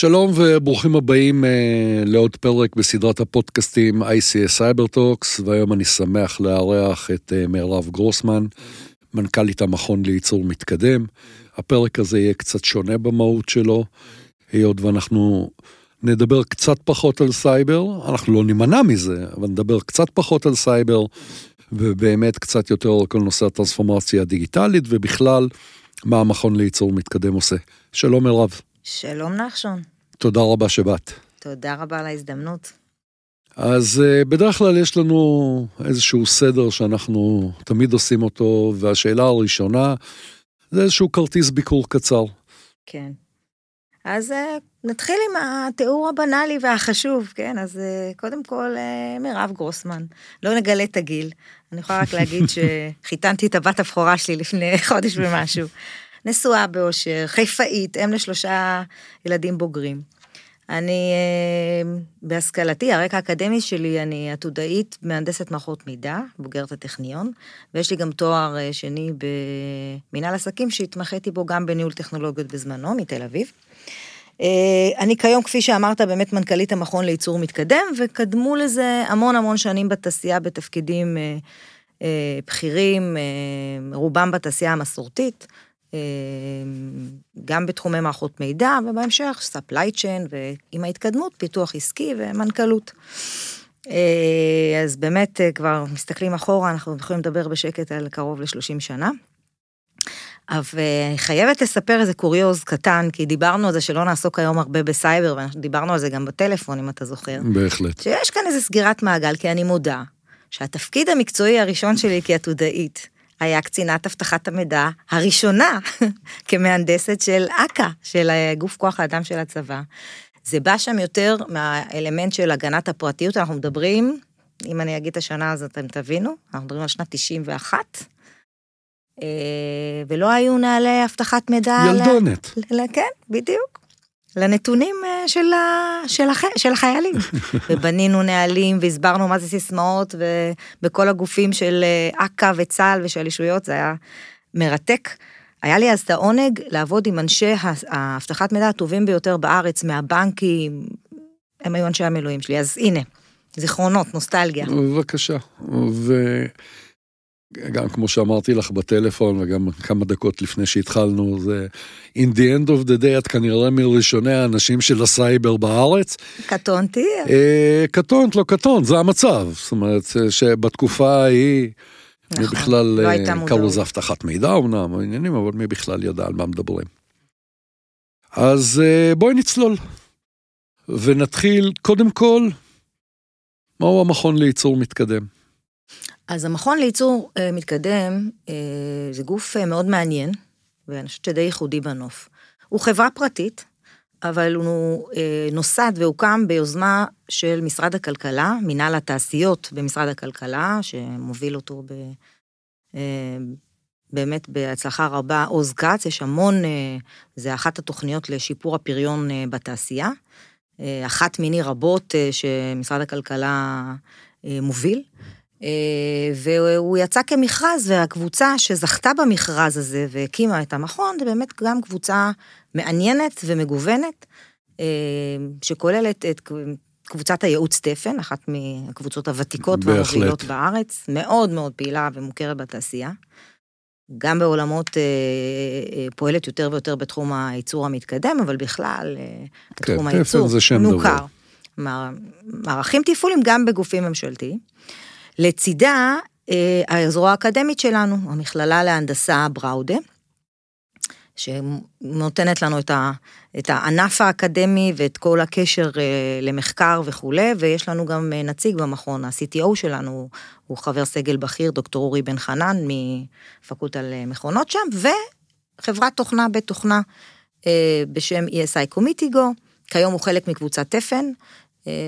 שלום וברוכים הבאים uh, לעוד פרק בסדרת הפודקאסטים סייבר טוקס, והיום אני שמח לארח את uh, מירב גרוסמן, מנכ"לית המכון לייצור מתקדם. הפרק הזה יהיה קצת שונה במהות שלו, היות ואנחנו נדבר קצת פחות על סייבר, אנחנו לא נימנע מזה, אבל נדבר קצת פחות על סייבר, ובאמת קצת יותר על כל נושא הטרנספורמציה הדיגיטלית, ובכלל, מה המכון לייצור מתקדם עושה. שלום מירב. שלום נחשון. תודה רבה שבאת. תודה רבה על ההזדמנות. אז אה, בדרך כלל יש לנו איזשהו סדר שאנחנו תמיד עושים אותו, והשאלה הראשונה זה איזשהו כרטיס ביקור קצר. כן. אז אה, נתחיל עם התיאור הבנאלי והחשוב, כן? אז אה, קודם כל, מירב גרוסמן. לא נגלה את הגיל. אני יכולה רק להגיד שחיתנתי את הבת הבכורה שלי לפני חודש ומשהו. נשואה באושר, חיפאית, אם לשלושה ילדים בוגרים. אני, אה, בהשכלתי, הרקע האקדמי שלי, אני עתודאית, מהנדסת מערכות מידע, בוגרת הטכניון, ויש לי גם תואר אה, שני במנהל עסקים שהתמחיתי בו גם בניהול טכנולוגיות בזמנו, מתל אביב. אה, אני כיום, כפי שאמרת, באמת מנכ"לית המכון לייצור מתקדם, וקדמו לזה המון המון שנים בתעשייה בתפקידים בכירים, רובם בתעשייה המסורתית. אמ, גם בתחומי מערכות מידע, ובהמשך supply chain, ועם ההתקדמות, פיתוח עסקי ומנכ"לות. אה, אז באמת, אה, כבר מסתכלים אחורה, אנחנו יכולים לדבר בשקט על קרוב ל-30 שנה. אבל חייבת לספר איזה קוריוז קטן, כי דיברנו על זה שלא נעסוק היום הרבה בסייבר, ודיברנו על זה גם בטלפון, אם אתה זוכר. בהחלט. שיש כאן איזה סגירת מעגל, כי אני מודה שהתפקיד המקצועי הראשון שלי כעתודאית, היה קצינת אבטחת המידע הראשונה כמהנדסת של אכ"א, של אה, גוף כוח האדם של הצבא. זה בא שם יותר מהאלמנט של הגנת הפרטיות, אנחנו מדברים, אם אני אגיד את השנה הזאת אתם תבינו, אנחנו מדברים על שנת 91, אה, ולא היו נהלי אבטחת מידע. ילדונת. כן, בדיוק. לנתונים אה, של, ה... של, הח... של החיילים. ובנינו נהלים והסברנו מה זה סיסמאות ובכל הגופים של אה, אכ"א וצה"ל ושל ישויות, זה היה מרתק. היה לי אז את העונג לעבוד עם אנשי האבטחת מידע הטובים ביותר בארץ, מהבנקים, הם היו אנשי המילואים שלי, אז הנה, זיכרונות, נוסטלגיה. בבקשה. ו... גם כמו שאמרתי לך בטלפון וגם כמה דקות לפני שהתחלנו, זה in the end of the day את כנראה מראשוני האנשים של הסייבר בארץ. קטונתי. אה, קטונת, לא קטונת, זה המצב. זאת אומרת שבתקופה ההיא, נכון, מי בכלל, לא אה, קראו לזה אבטחת מידע אמנם, העניינים, אבל מי בכלל ידע על מה מדברים. אז אה, בואי נצלול. ונתחיל, קודם כל, מהו המכון לייצור מתקדם? אז המכון לייצור אה, מתקדם אה, זה גוף אה, מאוד מעניין, ואני חושבת שדי ייחודי בנוף. הוא חברה פרטית, אבל הוא אה, נוסד והוקם ביוזמה של משרד הכלכלה, מינהל התעשיות במשרד הכלכלה, שמוביל אותו ב... אה, באמת בהצלחה רבה, עוז כץ, יש המון, אה, זה אחת התוכניות לשיפור הפריון אה, בתעשייה, אה, אחת מיני רבות אה, שמשרד הכלכלה אה, מוביל. אה, והוא יצא כמכרז, והקבוצה שזכתה במכרז הזה והקימה את המכון, זה באמת גם קבוצה מעניינת ומגוונת, אה, שכוללת את קבוצת הייעוץ תפן, אחת מהקבוצות הוותיקות והמובילות בארץ, מאוד מאוד פעילה ומוכרת בתעשייה. גם בעולמות, אה, פועלת יותר ויותר בתחום הייצור המתקדם, אבל בכלל, כן, בתחום הייצור, מוכר. מערכים תפעולים גם בגופים ממשלתיים. לצידה, אה, הזרוע האקדמית שלנו, המכללה להנדסה בראודה, שנותנת לנו את, ה, את הענף האקדמי ואת כל הקשר אה, למחקר וכולי, ויש לנו גם אה, נציג במכון, ה-CTO שלנו הוא חבר סגל בכיר, דוקטור אורי בן חנן מפקולטה למכונות שם, וחברת תוכנה בתוכנה בשם ESI קומיטיגו, כיום הוא חלק מקבוצת תפן, אה,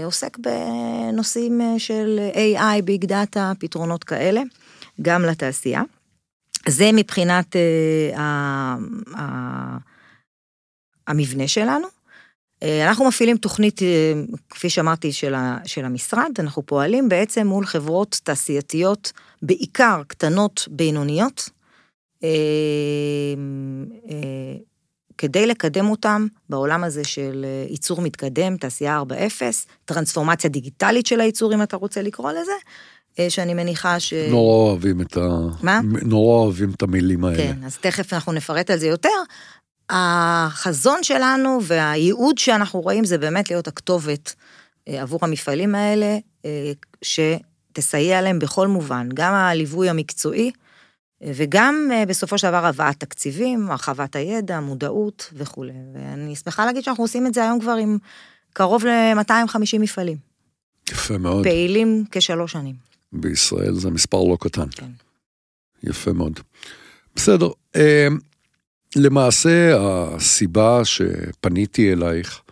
עוסק בנושאים אה, של AI, ביג דאטה, פתרונות כאלה, גם לתעשייה. זה מבחינת אה, המבנה שלנו. אנחנו מפעילים תוכנית, כפי שאמרתי, של, של המשרד, אנחנו פועלים בעצם מול חברות תעשייתיות, בעיקר קטנות, בינוניות, כדי לקדם אותם בעולם הזה של אה, ייצור מתקדם, תעשייה 4.0, טרנספורמציה דיגיטלית של הייצור, אם אתה רוצה לקרוא לזה, אה, שאני מניחה ש... נורא אוהבים את ה... מה? נורא אוהבים את המילים האלה. כן, אז תכף אנחנו נפרט על זה יותר. החזון שלנו והייעוד שאנחנו רואים זה באמת להיות הכתובת אה, עבור המפעלים האלה, אה, שתסייע להם בכל מובן, גם הליווי המקצועי, וגם בסופו של דבר הבאת תקציבים, הרחבת הידע, מודעות וכולי. ואני שמחה להגיד שאנחנו עושים את זה היום כבר עם קרוב ל-250 מפעלים. יפה מאוד. פעילים כשלוש שנים. בישראל זה מספר לא קטן. כן. יפה מאוד. בסדר, אה, למעשה הסיבה שפניתי אלייך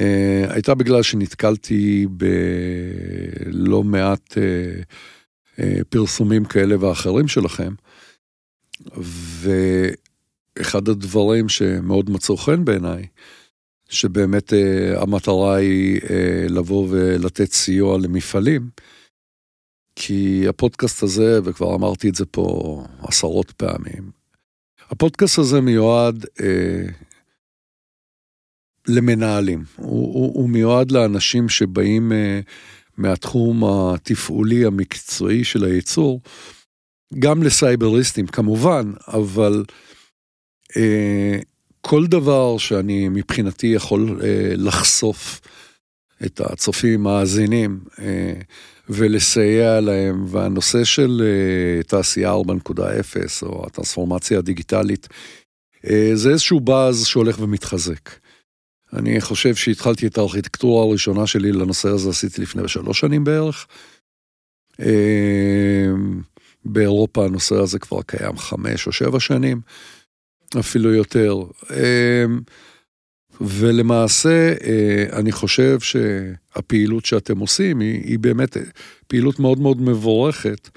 אה, הייתה בגלל שנתקלתי בלא מעט אה, פרסומים כאלה ואחרים שלכם, ואחד הדברים שמאוד מצאו חן בעיניי, שבאמת המטרה היא לבוא ולתת סיוע למפעלים, כי הפודקאסט הזה, וכבר אמרתי את זה פה עשרות פעמים, הפודקאסט הזה מיועד אה, למנהלים. הוא, הוא, הוא מיועד לאנשים שבאים אה, מהתחום התפעולי המקצועי של הייצור, גם לסייבריסטים כמובן, אבל אה, כל דבר שאני מבחינתי יכול אה, לחשוף את הצופים, המאזינים, אה, ולסייע להם, והנושא של אה, תעשייה 4.0 או הטרנספורמציה הדיגיטלית, אה, זה איזשהו באז שהולך ומתחזק. אני חושב שהתחלתי את הארכיטקטורה הראשונה שלי לנושא הזה, עשיתי לפני שלוש שנים בערך. באירופה הנושא הזה כבר קיים חמש או שבע שנים, אפילו יותר. ולמעשה, אה, אני חושב שהפעילות שאתם עושים היא, היא באמת פעילות מאוד מאוד מבורכת,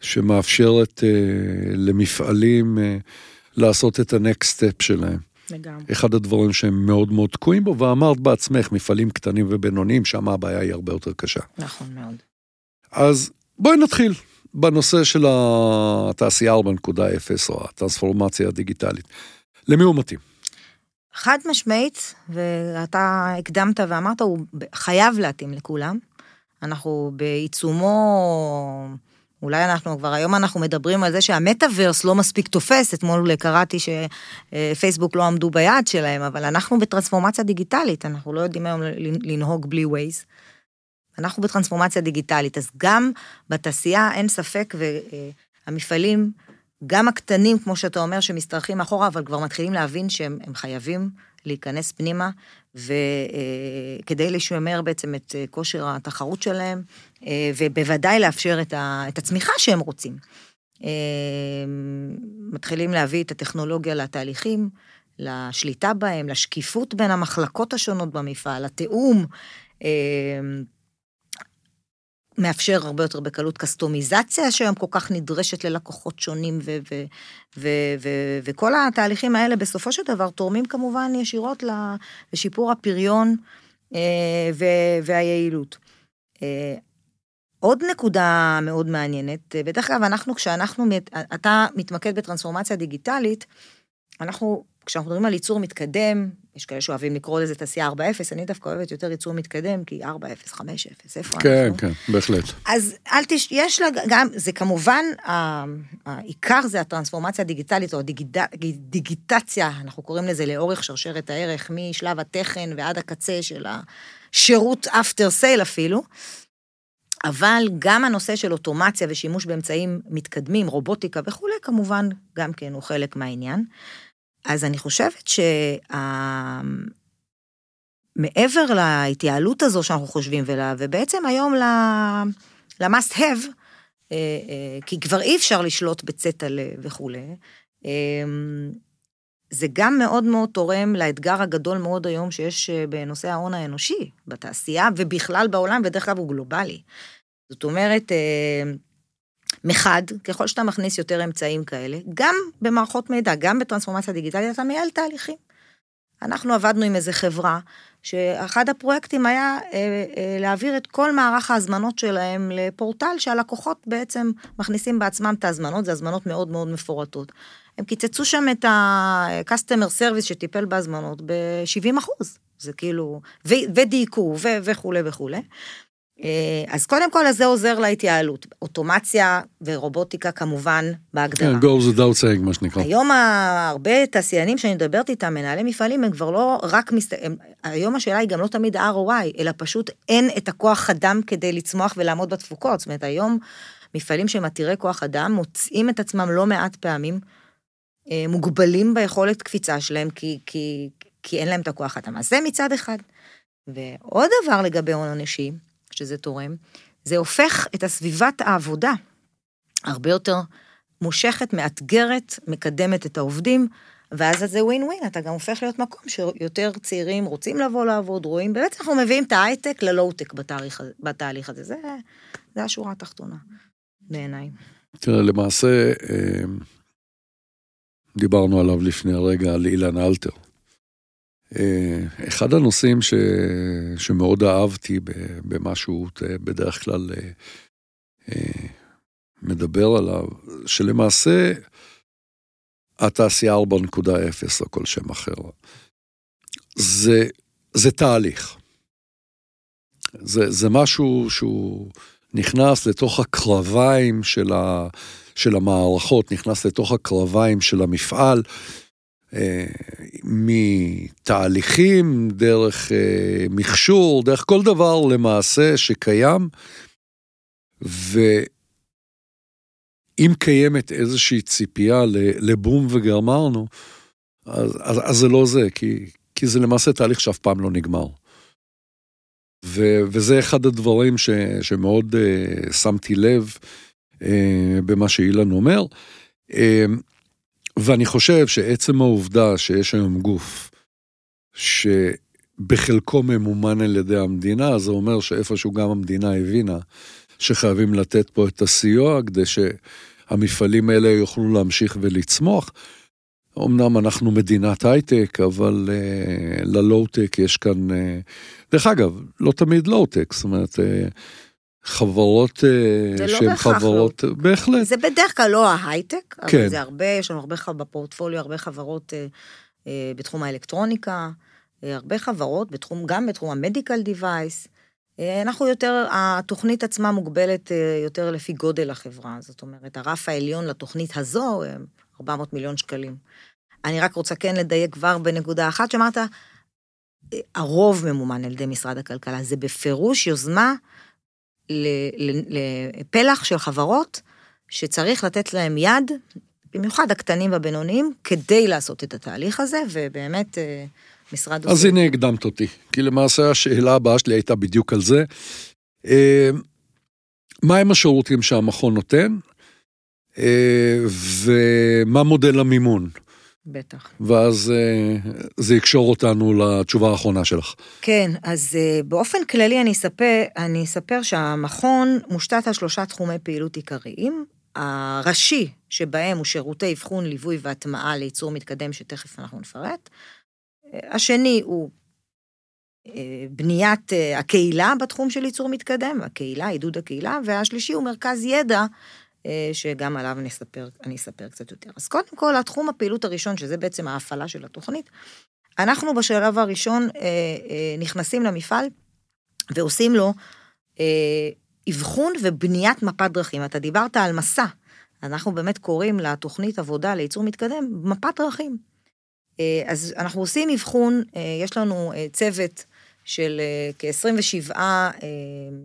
שמאפשרת אה, למפעלים אה, לעשות את הנקסט סטפ שלהם. לגמרי. אחד הדברים שהם מאוד מאוד תקועים בו, ואמרת בעצמך, מפעלים קטנים ובינוניים, שם הבעיה היא הרבה יותר קשה. נכון מאוד. אז בואי נתחיל בנושא של התעשייה 4.0 או הטרנספורמציה הדיגיטלית. למי הוא מתאים? חד משמעית, ואתה הקדמת ואמרת, הוא חייב להתאים לכולם. אנחנו בעיצומו, אולי אנחנו כבר, היום אנחנו מדברים על זה שהמטאוורס לא מספיק תופס, אתמול קראתי שפייסבוק לא עמדו ביעד שלהם, אבל אנחנו בטרנספורמציה דיגיטלית, אנחנו לא יודעים היום לנהוג בלי ווייז. אנחנו בטרנספורמציה דיגיטלית, אז גם בתעשייה אין ספק, והמפעלים גם הקטנים, כמו שאתה אומר, שמשתרכים אחורה, אבל כבר מתחילים להבין שהם חייבים להיכנס פנימה, וכדי אה, לשמר בעצם את אה, כושר התחרות שלהם, אה, ובוודאי לאפשר את הצמיחה שהם רוצים. מתחילים להביא את הטכנולוגיה לתהליכים, לשליטה בהם, לשקיפות בין המחלקות השונות במפעל, לתיאום. מאפשר הרבה יותר בקלות קסטומיזציה שהיום כל כך נדרשת ללקוחות שונים, ו- ו- ו- ו- וכל התהליכים האלה בסופו של דבר תורמים כמובן ישירות לשיפור הפריון אה, ו- והיעילות. אה, עוד נקודה מאוד מעניינת, בדרך כלל אנחנו, כשאנחנו, אתה מתמקד בטרנספורמציה דיגיטלית, אנחנו כשאנחנו מדברים על ייצור מתקדם, יש כאלה שאוהבים לקרוא לזה תעשייה 4.0, אני דווקא אוהבת יותר ייצור מתקדם, כי 4.0, 5.0, איפה כן, אנחנו? כן, כן, בהחלט. אז אל תש... יש לה גם, זה כמובן, העיקר זה הטרנספורמציה הדיגיטלית, או הדיגיטציה, אנחנו קוראים לזה לאורך שרשרת הערך, משלב התכן ועד הקצה של השירות אפטר סייל אפילו. אבל גם הנושא של אוטומציה ושימוש באמצעים מתקדמים, רובוטיקה וכולי, כמובן, גם כן הוא חלק מהעניין. אז אני חושבת שמעבר שה... להתייעלות הזו שאנחנו חושבים, ולה... ובעצם היום ל-must have, אה, אה, כי כבר אי אפשר לשלוט בצטע וכולי, אמ, זה גם מאוד מאוד תורם לאתגר הגדול מאוד היום שיש אה, בנושא ההון האנושי, בתעשייה ובכלל בעולם, ודרך אגב הוא גלובלי. זאת אומרת, מחד, ככל שאתה מכניס יותר אמצעים כאלה, גם במערכות מידע, גם בטרנספורמציה דיגיטלית, אתה מייעל תהליכים. אנחנו עבדנו עם איזה חברה, שאחד הפרויקטים היה אה, אה, להעביר את כל מערך ההזמנות שלהם לפורטל שהלקוחות בעצם מכניסים בעצמם את ההזמנות, זה הזמנות מאוד מאוד מפורטות. הם קיצצו שם את ה-customer service שטיפל בהזמנות ב-70 אחוז. זה כאילו, ודייקו וכולי וכולי. אה, אז קודם כל, זה עוזר להתייעלות. אוטומציה ורובוטיקה כמובן בהגדרה. כן, goes without saying, מה שנקרא. היום הרבה תעשיינים שאני מדברת איתם, מנהלי מפעלים, הם כבר לא רק, מסת... הם... היום השאלה היא גם לא תמיד ROI, אלא פשוט אין את הכוח אדם כדי לצמוח ולעמוד בתפוקות. זאת אומרת, היום מפעלים שהם עתירי כוח אדם מוצאים את עצמם לא מעט פעמים אה, מוגבלים ביכולת קפיצה שלהם, כי, כי, כי אין להם את הכוח אדם. אז זה מצד אחד. ועוד דבר לגבי הון אנושי, שזה תורם, זה הופך את הסביבת העבודה הרבה יותר מושכת, מאתגרת, מקדמת את העובדים, ואז זה ווין ווין, אתה גם הופך להיות מקום שיותר צעירים רוצים לבוא לעבוד, רואים, באמת אנחנו מביאים את ההייטק ללואו-טק בתהליך הזה, זה, זה השורה התחתונה, בעיניי. תראה, למעשה, אה, דיברנו עליו לפני רגע, על אילן אלתר. אה, אחד הנושאים ש... שמאוד אהבתי במה שהוא בדרך כלל אה, אה, מדבר עליו, שלמעשה התעשייה 4.0 או כל שם אחר, זה, זה תהליך. זה, זה משהו שהוא נכנס לתוך הקרביים של, ה, של המערכות, נכנס לתוך הקרביים של המפעל, מתהליכים, דרך אה, מכשור, דרך כל דבר למעשה שקיים, ואם קיימת איזושהי ציפייה לבום וגמרנו, אז, אז, אז זה לא זה, כי, כי זה למעשה תהליך שאף פעם לא נגמר. ו, וזה אחד הדברים ש, שמאוד uh, שמתי לב uh, במה שאילן אומר. Uh, ואני חושב שעצם העובדה שיש היום גוף שבחלקו ממומן על ידי המדינה, זה אומר שאיפשהו גם המדינה הבינה שחייבים לתת פה את הסיוע כדי שהמפעלים האלה יוכלו להמשיך ולצמוח. אמנם אנחנו מדינת הייטק, אבל uh, ללואו-טק יש כאן... Uh, דרך אגב, לא תמיד לואו-טק, זאת אומרת, uh, חברות אה, שהן לא חברות, לא. בהחלט. זה בדרך כלל לא ההייטק, כן. אבל זה הרבה, יש לנו הרבה בפורטפוליו, הרבה חברות אה, אה, בתחום האלקטרוניקה, הרבה חברות, בתחום, גם בתחום המדיקל דיווייס. אנחנו יותר, התוכנית עצמה מוגבלת יותר לפי גודל החברה, זאת אומרת, הרף העליון לתוכנית הזו, 400 מיליון שקלים. אני רק רוצה כן לדייק כבר בנקודה אחת, שאמרת, הרוב ממומן על ידי משרד הכלכלה, זה בפירוש יוזמה לפלח של חברות שצריך לתת להם יד, במיוחד הקטנים והבינוניים, כדי לעשות את התהליך הזה, ובאמת אה, משרד... אז הנה הקדמת אותי, כי למעשה השאלה הבאה שלי הייתה בדיוק על זה. אה, מהם השירותים שהמכון נותן, אה, ומה מודל המימון? בטח. ואז אה, זה יקשור אותנו לתשובה האחרונה שלך. כן, אז אה, באופן כללי אני אספר, אני אספר שהמכון מושתת על שלושה תחומי פעילות עיקריים. הראשי שבהם הוא שירותי אבחון, ליווי והטמעה לייצור מתקדם, שתכף אנחנו נפרט. השני הוא בניית הקהילה בתחום של ייצור מתקדם, הקהילה, עידוד הקהילה, והשלישי הוא מרכז ידע אה, שגם עליו נספר, אני אספר קצת יותר. אז קודם כל, התחום הפעילות הראשון, שזה בעצם ההפעלה של התוכנית, אנחנו בשלב הראשון אה, אה, נכנסים למפעל ועושים לו אבחון ובניית מפת דרכים. אתה דיברת על מסע, אנחנו באמת קוראים לתוכנית עבודה לייצור מתקדם מפת דרכים. אז אנחנו עושים אבחון, יש לנו צוות של כ-27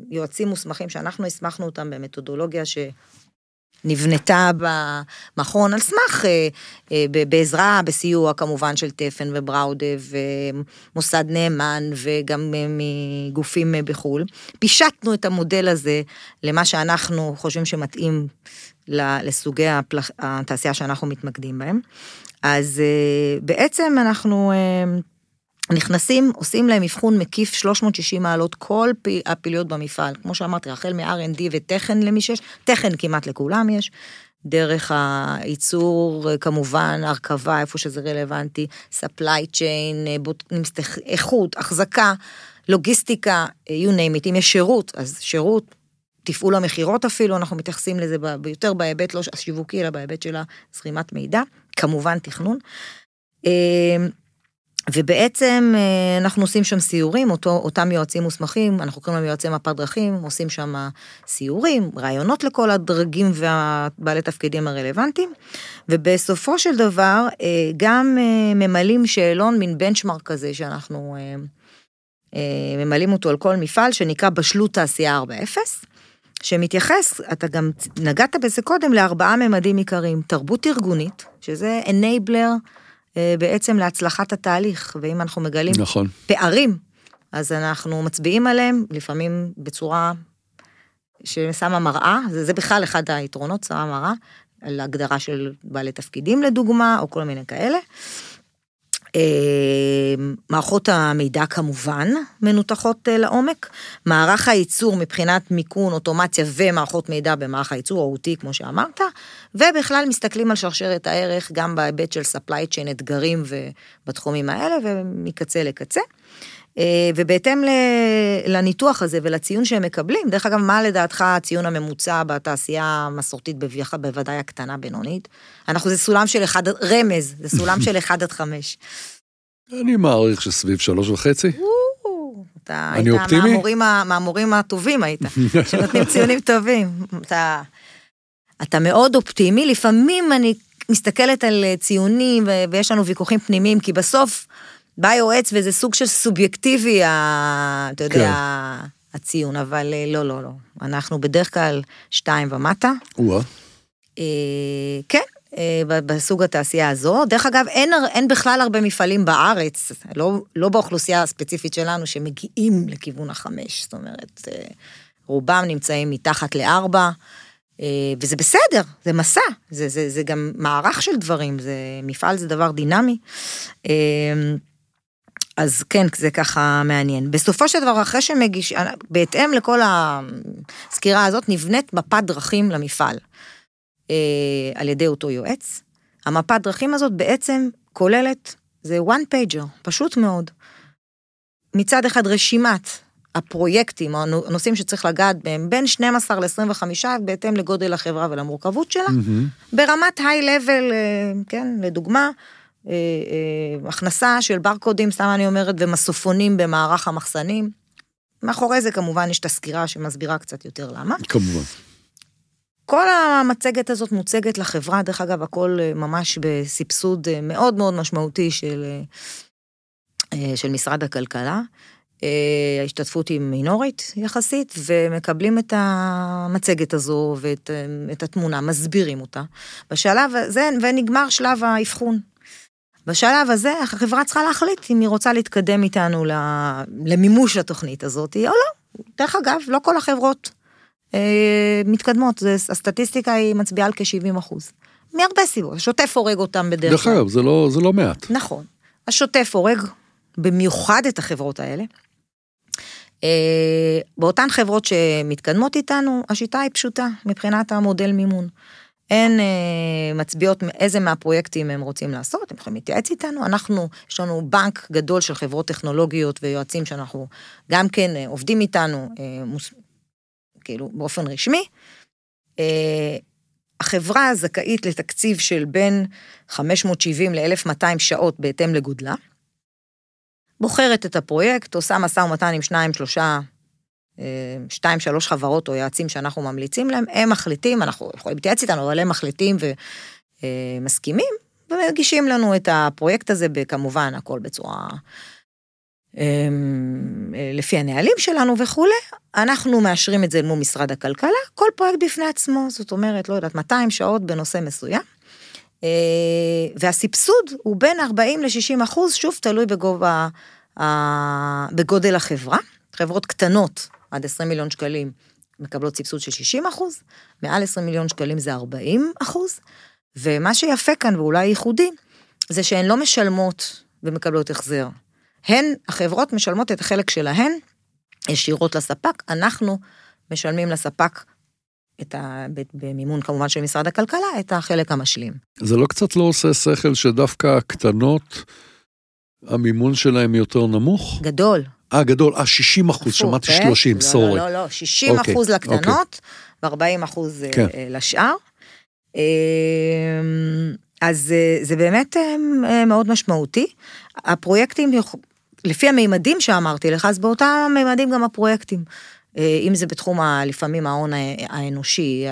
יועצים מוסמכים שאנחנו הסמכנו אותם במתודולוגיה ש... נבנתה במכון על סמך, אה, אה, בעזרה, בסיוע כמובן של תפן ובראודה ומוסד נאמן וגם אה, מגופים בחו"ל. פישטנו את המודל הזה למה שאנחנו חושבים שמתאים לסוגי התעשייה שאנחנו מתמקדים בהם. אז בעצם אנחנו נכנסים, עושים להם אבחון מקיף 360 מעלות, כל הפעילויות במפעל, כמו שאמרתי, החל מ-R&D וטכן למי שיש, טכן כמעט לכולם יש, דרך הייצור, כמובן, הרכבה, איפה שזה רלוונטי, supply chain, איכות, החזקה, לוגיסטיקה, you name it, אם יש שירות, אז שירות, תפעול המכירות אפילו, אנחנו מתייחסים לזה יותר בהיבט לא השיווקי, אלא בהיבט של הזרימת מידע, כמובן תכנון. ובעצם אה, אנחנו עושים שם סיורים, אותו, אותם יועצים מוסמכים, אנחנו קוראים להם יועצי מפת דרכים, עושים שם סיורים, רעיונות לכל הדרגים והבעלי תפקידים הרלוונטיים, ובסופו של דבר אה, גם אה, ממלאים שאלון, מין בנצ'מרק כזה שאנחנו ממלאים אותו על כל מפעל, שנקרא בשלות תעשייה 4.0. שמתייחס, אתה גם נגעת בזה קודם, לארבעה ממדים עיקריים. תרבות ארגונית, שזה enabler בעצם להצלחת התהליך, ואם אנחנו מגלים נכון. פערים, אז אנחנו מצביעים עליהם, לפעמים בצורה ששמה מראה, זה, זה בכלל אחד היתרונות, שמה מראה, על הגדרה של בעלי תפקידים לדוגמה, או כל מיני כאלה. אה, מערכות המידע כמובן מנותחות אה, לעומק, מערך הייצור מבחינת מיכון, אוטומציה ומערכות מידע במערך הייצור, OT כמו שאמרת, ובכלל מסתכלים על שרשרת הערך גם בהיבט של supply chain אתגרים בתחומים האלה ומקצה לקצה. אה, ובהתאם לניתוח הזה ולציון שהם מקבלים, דרך אגב, מה לדעתך הציון הממוצע בתעשייה המסורתית בוודאי הקטנה בינונית? אנחנו, זה סולם של אחד, רמז, זה סולם של 1 עד 5. אני מעריך שסביב שלוש וחצי. אתה היית מהמורים, מהמורים הטובים היית, שנותנים ציונים טובים. אתה, אתה מאוד אופטימי, לפעמים אני מסתכלת על ציונים ויש לנו ויכוחים פנימיים, כי בסוף בא יועץ וזה סוג של סובייקטיבי, אתה יודע, כן. הציון, אבל אה, לא, לא, לא. אנחנו בדרך כלל שתיים ומטה. או אה, כן, אה, בסוג התעשייה הזו. דרך אגב, אין, אין בכלל הרבה מפעלים בארץ, לא, לא באוכלוסייה הספציפית שלנו, שמגיעים לכיוון החמש. זאת אומרת, רובם נמצאים מתחת לארבע. וזה בסדר, זה מסע, זה, זה, זה גם מערך של דברים, זה מפעל זה דבר דינמי. אז כן, זה ככה מעניין. בסופו של דבר, אחרי שמגיש, בהתאם לכל הסקירה הזאת, נבנית מפת דרכים למפעל אה, על ידי אותו יועץ. המפת דרכים הזאת בעצם כוללת, זה one pager, פשוט מאוד. מצד אחד רשימת הפרויקטים, הנושאים שצריך לגעת בהם, בין 12 ל-25, בהתאם לגודל החברה ולמורכבות שלה, mm-hmm. ברמת היי-לבל, אה, כן, לדוגמה, אה, אה, הכנסה של ברקודים, סתם אני אומרת, ומסופונים במערך המחסנים. מאחורי זה כמובן יש את הסקירה שמסבירה קצת יותר למה. כמובן. כל המצגת הזאת מוצגת לחברה, דרך אגב, הכל אה, ממש בסבסוד מאוד מאוד משמעותי של, של משרד הכלכלה. ההשתתפות היא מינורית יחסית, ומקבלים את המצגת הזו ואת התמונה, מסבירים אותה. בשלב הזה, ונגמר שלב האבחון. בשלב הזה החברה צריכה להחליט אם היא רוצה להתקדם איתנו למימוש התוכנית הזאת או לא. דרך אגב, לא כל החברות אה, מתקדמות, זה, הסטטיסטיקה היא מצביעה על כ-70 אחוז. מהרבה סיבות, השוטף הורג אותם בדרך כלל. דרך אגב, זה לא, זה לא מעט. נכון. השוטף הורג במיוחד את החברות האלה. אה, באותן חברות שמתקדמות איתנו, השיטה היא פשוטה מבחינת המודל מימון. הן אה, מצביעות איזה מהפרויקטים הם רוצים לעשות, הם יכולים להתייעץ איתנו, אנחנו, יש לנו בנק גדול של חברות טכנולוגיות ויועצים שאנחנו גם כן אה, עובדים איתנו, אה, מוס, כאילו באופן רשמי. אה, החברה זכאית לתקציב של בין 570 ל-1200 שעות בהתאם לגודלה. בוחרת את הפרויקט, עושה משא ומתן עם שניים, שלושה שתיים, שלוש חברות או יועצים שאנחנו ממליצים להם, הם מחליטים, אנחנו יכולים להתייעץ איתנו, אבל הם מחליטים ומסכימים, ומגישים לנו את הפרויקט הזה, כמובן, הכל בצורה... אמ, לפי הנהלים שלנו וכולי, אנחנו מאשרים את זה מול משרד הכלכלה, כל פרויקט בפני עצמו, זאת אומרת, לא יודעת, 200 שעות בנושא מסוים. אה, והסבסוד הוא בין 40 ל-60 אחוז, שוב תלוי בגובה, בגודל החברה. חברות קטנות עד 20 מיליון שקלים מקבלות סבסוד של 60 אחוז, מעל 20 מיליון שקלים זה 40 אחוז, ומה שיפה כאן ואולי ייחודי, זה שהן לא משלמות ומקבלות החזר. הן, החברות משלמות את החלק שלהן ישירות לספק, אנחנו משלמים לספק את ה... במימון כמובן של משרד הכלכלה, את החלק המשלים. זה לא קצת לא עושה שכל שדווקא הקטנות, המימון שלהם יותר נמוך? גדול. אה, גדול, אה, 60 אחוז, שמעתי 30, לא, סורי. לא, לא, לא, 60 okay, אחוז לקטנות okay. ו-40 אחוז כן. לשאר. אז זה באמת מאוד משמעותי. הפרויקטים, לפי המימדים שאמרתי לך, אז באותם מימדים גם הפרויקטים. אה, אם זה בתחום ה, לפעמים ההון האנושי,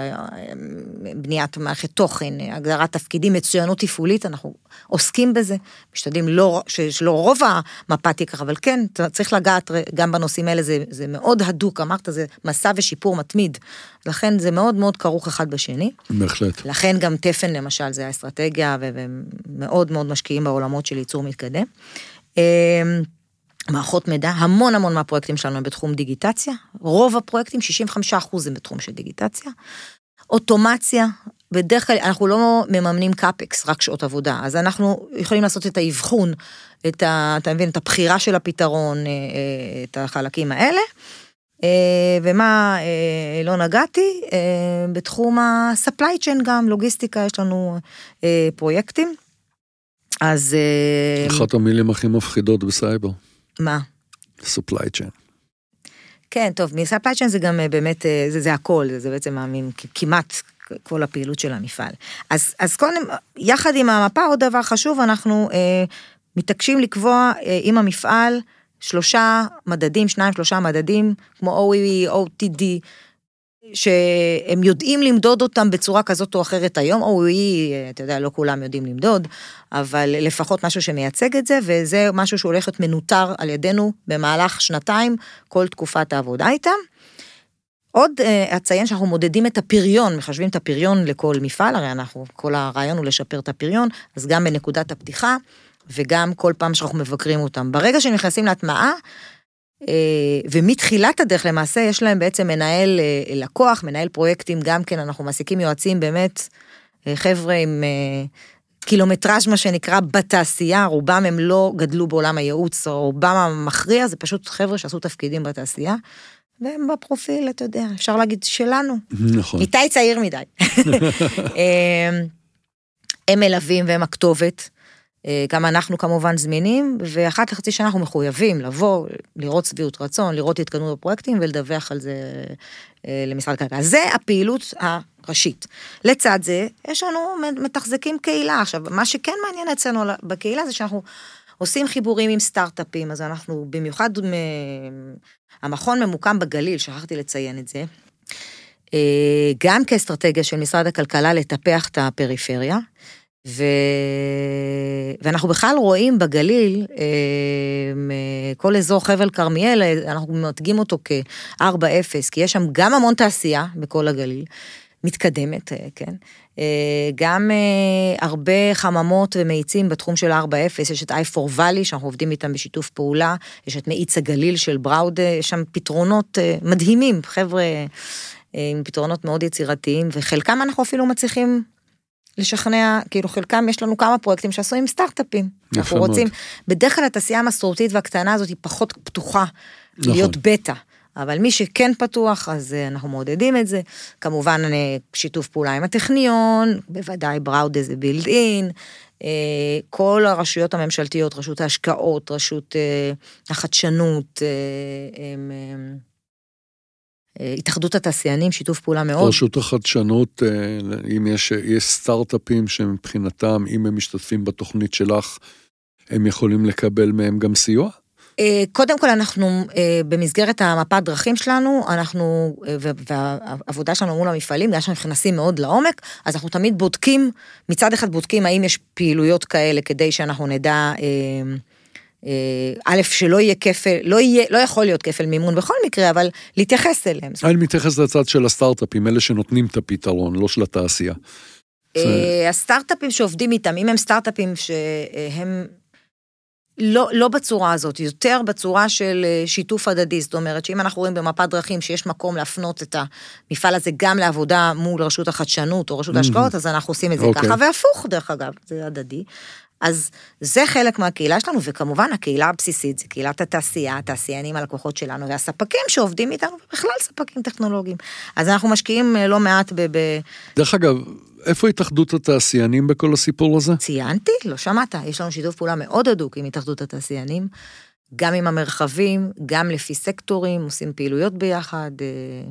בניית מערכת תוכן, הגדרת תפקידים, מצוינות תפעולית, אנחנו עוסקים בזה, משתדלים לא, שלא רוב המפה תיקח, אבל כן, צריך לגעת גם בנושאים האלה, זה, זה מאוד הדוק, אמרת, זה מסע ושיפור מתמיד, לכן זה מאוד מאוד כרוך אחד בשני. בהחלט. לכן גם תפן למשל, זה האסטרטגיה, ומאוד מאוד משקיעים בעולמות של ייצור מתקדם. מערכות מידע, המון המון מהפרויקטים שלנו הם בתחום דיגיטציה, רוב הפרויקטים, 65% הם בתחום של דיגיטציה. אוטומציה, בדרך כלל אנחנו לא מממנים קאפקס, רק שעות עבודה, אז אנחנו יכולים לעשות את האבחון, את ה... אתה מבין, את הבחירה של הפתרון, אה, אה, את החלקים האלה. אה, ומה לא נגעתי, בתחום ה-supply chain גם, לוגיסטיקה, יש לנו פרויקטים. אז... אחת המילים הכי מפחידות בסייבר. מה? supply chain. כן, טוב, מ-supply chain זה גם אה, באמת, אה, זה, זה הכל, זה, זה בעצם מאמין, כמעט כל הפעילות של המפעל. אז, אז קודם, יחד עם המפה, עוד דבר חשוב, אנחנו אה, מתעקשים לקבוע אה, עם המפעל שלושה מדדים, שניים, שלושה מדדים, כמו OEE, OTD, שהם יודעים למדוד אותם בצורה כזאת או אחרת היום, או היא, אתה יודע, לא כולם יודעים למדוד, אבל לפחות משהו שמייצג את זה, וזה משהו שהולך להיות מנוטר על ידינו במהלך שנתיים, כל תקופת העבודה איתם. עוד אה, אציין שאנחנו מודדים את הפריון, מחשבים את הפריון לכל מפעל, הרי אנחנו, כל הרעיון הוא לשפר את הפריון, אז גם בנקודת הפתיחה, וגם כל פעם שאנחנו מבקרים אותם. ברגע שנכנסים להטמעה, ומתחילת הדרך למעשה יש להם בעצם מנהל אה, לקוח, מנהל פרויקטים, גם כן אנחנו מעסיקים יועצים באמת, אה, חבר'ה עם קילומטראז' מה שנקרא בתעשייה, רובם הם לא גדלו בעולם הייעוץ, רובם המכריע, זה פשוט חבר'ה שעשו תפקידים בתעשייה. והם בפרופיל, אתה יודע, אפשר להגיד שלנו. נכון. איתי צעיר מדי. הם מלווים והם הכתובת. אה, גם אנחנו כמובן זמינים, ואחת לחצי שנה אנחנו מחויבים לבוא, לראות שביעות רצון, לראות התקדמות בפרויקטים ולדווח על זה אה, למשרד הכלכלה. זה הפעילות הראשית. לצד זה, יש לנו מתחזקים קהילה. עכשיו, מה שכן מעניין אצלנו בקהילה זה שאנחנו עושים חיבורים עם סטארט-אפים, אז אנחנו במיוחד, המכון ממוקם בגליל, שכחתי לציין את זה. אה, גם כאסטרטגיה של משרד הכלכלה לטפח את הפריפריה. ו... ואנחנו בכלל רואים בגליל, אה, כל אזור חבל כרמיאל, אנחנו מדגים אותו כ-4-0, כי יש שם גם המון תעשייה בכל הגליל, מתקדמת, אה, כן? אה, גם הרבה חממות ומאיצים בתחום של 4-0, יש את i4 valley שאנחנו עובדים איתם בשיתוף פעולה, יש את מאיץ הגליל של בראודה, יש שם פתרונות מדהימים, חבר'ה עם פתרונות מאוד יצירתיים, וחלקם אנחנו אפילו מצליחים לשכנע, כאילו חלקם יש לנו כמה פרויקטים שעשו עם סטארט-אפים. אנחנו רוצים, בדרך כלל התעשייה המסורתית והקטנה הזאת היא פחות פתוחה נכון. להיות בטא. אבל מי שכן פתוח, אז אה, אנחנו מעודדים את זה. כמובן, אה, שיתוף פעולה עם הטכניון, בוודאי בראודה זה בילד אין. אה, כל הרשויות הממשלתיות, רשות ההשקעות, רשות החדשנות, הם... התאחדות התעשיינים, שיתוף פעולה מאוד. רשות החדשנות, אה, אם יש, יש סטארט-אפים שמבחינתם, אם הם משתתפים בתוכנית שלך, הם יכולים לקבל מהם גם סיוע? אה, קודם כל אנחנו אה, במסגרת המפת דרכים שלנו, אנחנו, והעבודה שלנו מול המפעלים, בגלל שאנחנו נכנסים מאוד לעומק, אז אנחנו תמיד בודקים, מצד אחד בודקים האם יש פעילויות כאלה כדי שאנחנו נדע א', שלא יהיה כפל, לא יהיה, לא יכול להיות כפל מימון בכל מקרה, אבל להתייחס אליהם. אני מתייחס לצד של הסטארט-אפים, אלה שנותנים את הפתרון, לא של התעשייה. אה, הסטארט-אפים שעובדים איתם, אם הם סטארט-אפים שהם לא, לא בצורה הזאת, יותר בצורה של אה, שיתוף הדדי, זאת אומרת שאם אנחנו רואים במפת דרכים שיש מקום להפנות את המפעל הזה גם לעבודה מול רשות החדשנות או רשות ההשקעות, אז אנחנו עושים את זה okay. אוקיי. ככה, והפוך דרך אגב, זה הדדי. אז זה חלק מהקהילה שלנו, וכמובן הקהילה הבסיסית זה קהילת התעשייה, התעשיינים, הלקוחות שלנו, והספקים שעובדים איתנו, ובכלל ספקים טכנולוגיים. אז אנחנו משקיעים אה, לא מעט ב... ב... דרך אגב, איפה התאחדות התעשיינים בכל הסיפור הזה? ציינתי, לא שמעת, יש לנו שיתוף פעולה מאוד הדוק עם התאחדות התעשיינים, גם עם המרחבים, גם לפי סקטורים, עושים פעילויות ביחד. אה,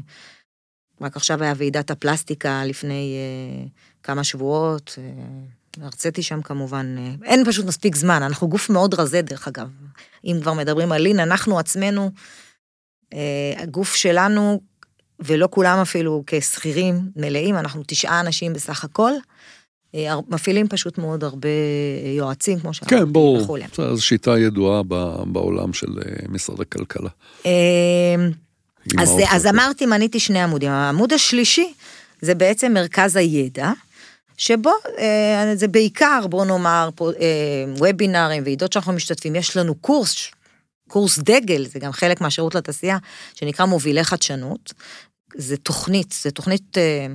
רק עכשיו היה ועידת הפלסטיקה לפני אה, כמה שבועות, הרציתי שם כמובן, אין פשוט מספיק זמן, אנחנו גוף מאוד רזה דרך אגב. אם כבר מדברים על לין, אנחנו עצמנו, הגוף שלנו ולא כולם אפילו כשכירים מלאים, אנחנו תשעה אנשים בסך הכל. אה, מפעילים פשוט מאוד הרבה יועצים, כמו שאמרתי, כן, ברור, זו שיטה ידועה בעולם של אה, משרד הכלכלה. אה, אז, אז אמרתי, מניתי שני עמודים. העמוד השלישי זה בעצם מרכז הידע, שבו זה בעיקר, בוא נאמר, וובינארים, ועידות שאנחנו משתתפים, יש לנו קורס קורס דגל, זה גם חלק מהשירות לתעשייה, שנקרא מובילי חדשנות. זה תוכנית, זה תוכנית אה,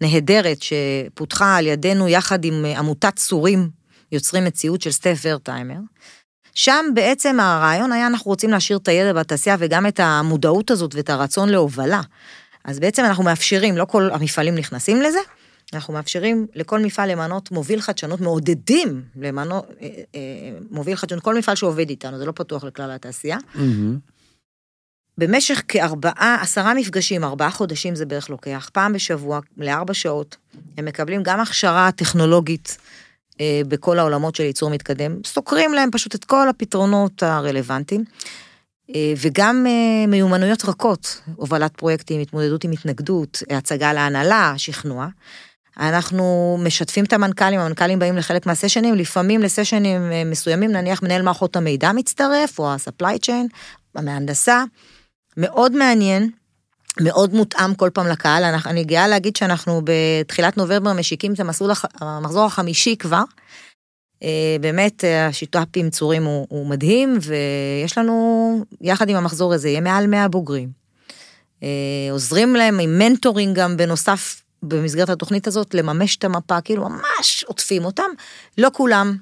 נהדרת שפותחה על ידינו יחד עם אה, עמותת צורים יוצרים מציאות של סטף ורטהיימר. שם בעצם הרעיון היה, אנחנו רוצים להשאיר את הידע בתעשייה וגם את המודעות הזאת ואת הרצון להובלה. אז בעצם אנחנו מאפשרים, לא כל המפעלים נכנסים לזה, אנחנו מאפשרים לכל מפעל למנות מוביל חדשנות, מעודדים למנות אה, אה, מוביל חדשנות, כל מפעל שעובד איתנו, זה לא פתוח לכלל התעשייה. Mm-hmm. במשך כארבעה, עשרה מפגשים, ארבעה חודשים זה בערך לוקח, פעם בשבוע, לארבע שעות, הם מקבלים גם הכשרה טכנולוגית אה, בכל העולמות של ייצור מתקדם, סוקרים להם פשוט את כל הפתרונות הרלוונטיים, אה, וגם אה, מיומנויות רכות, הובלת פרויקטים, התמודדות עם התנגדות, הצגה להנהלה, שכנוע. אנחנו משתפים את המנכ"לים, המנכ"לים באים לחלק מהסשנים, לפעמים לסשנים אה, מסוימים, נניח מנהל מערכות המידע מצטרף, או ה-supply chain, המהנדסה. מאוד מעניין, מאוד מותאם כל פעם לקהל, אני גאה להגיד שאנחנו בתחילת נובמבר משיקים את המסלול, המחזור החמישי כבר. אה, באמת, השיטה עם צורים הוא, הוא מדהים, ויש לנו, יחד עם המחזור הזה, יהיה מעל 100 בוגרים. אה, עוזרים להם עם מנטורינג גם בנוסף במסגרת התוכנית הזאת לממש את המפה, כאילו ממש עוטפים אותם. לא כולם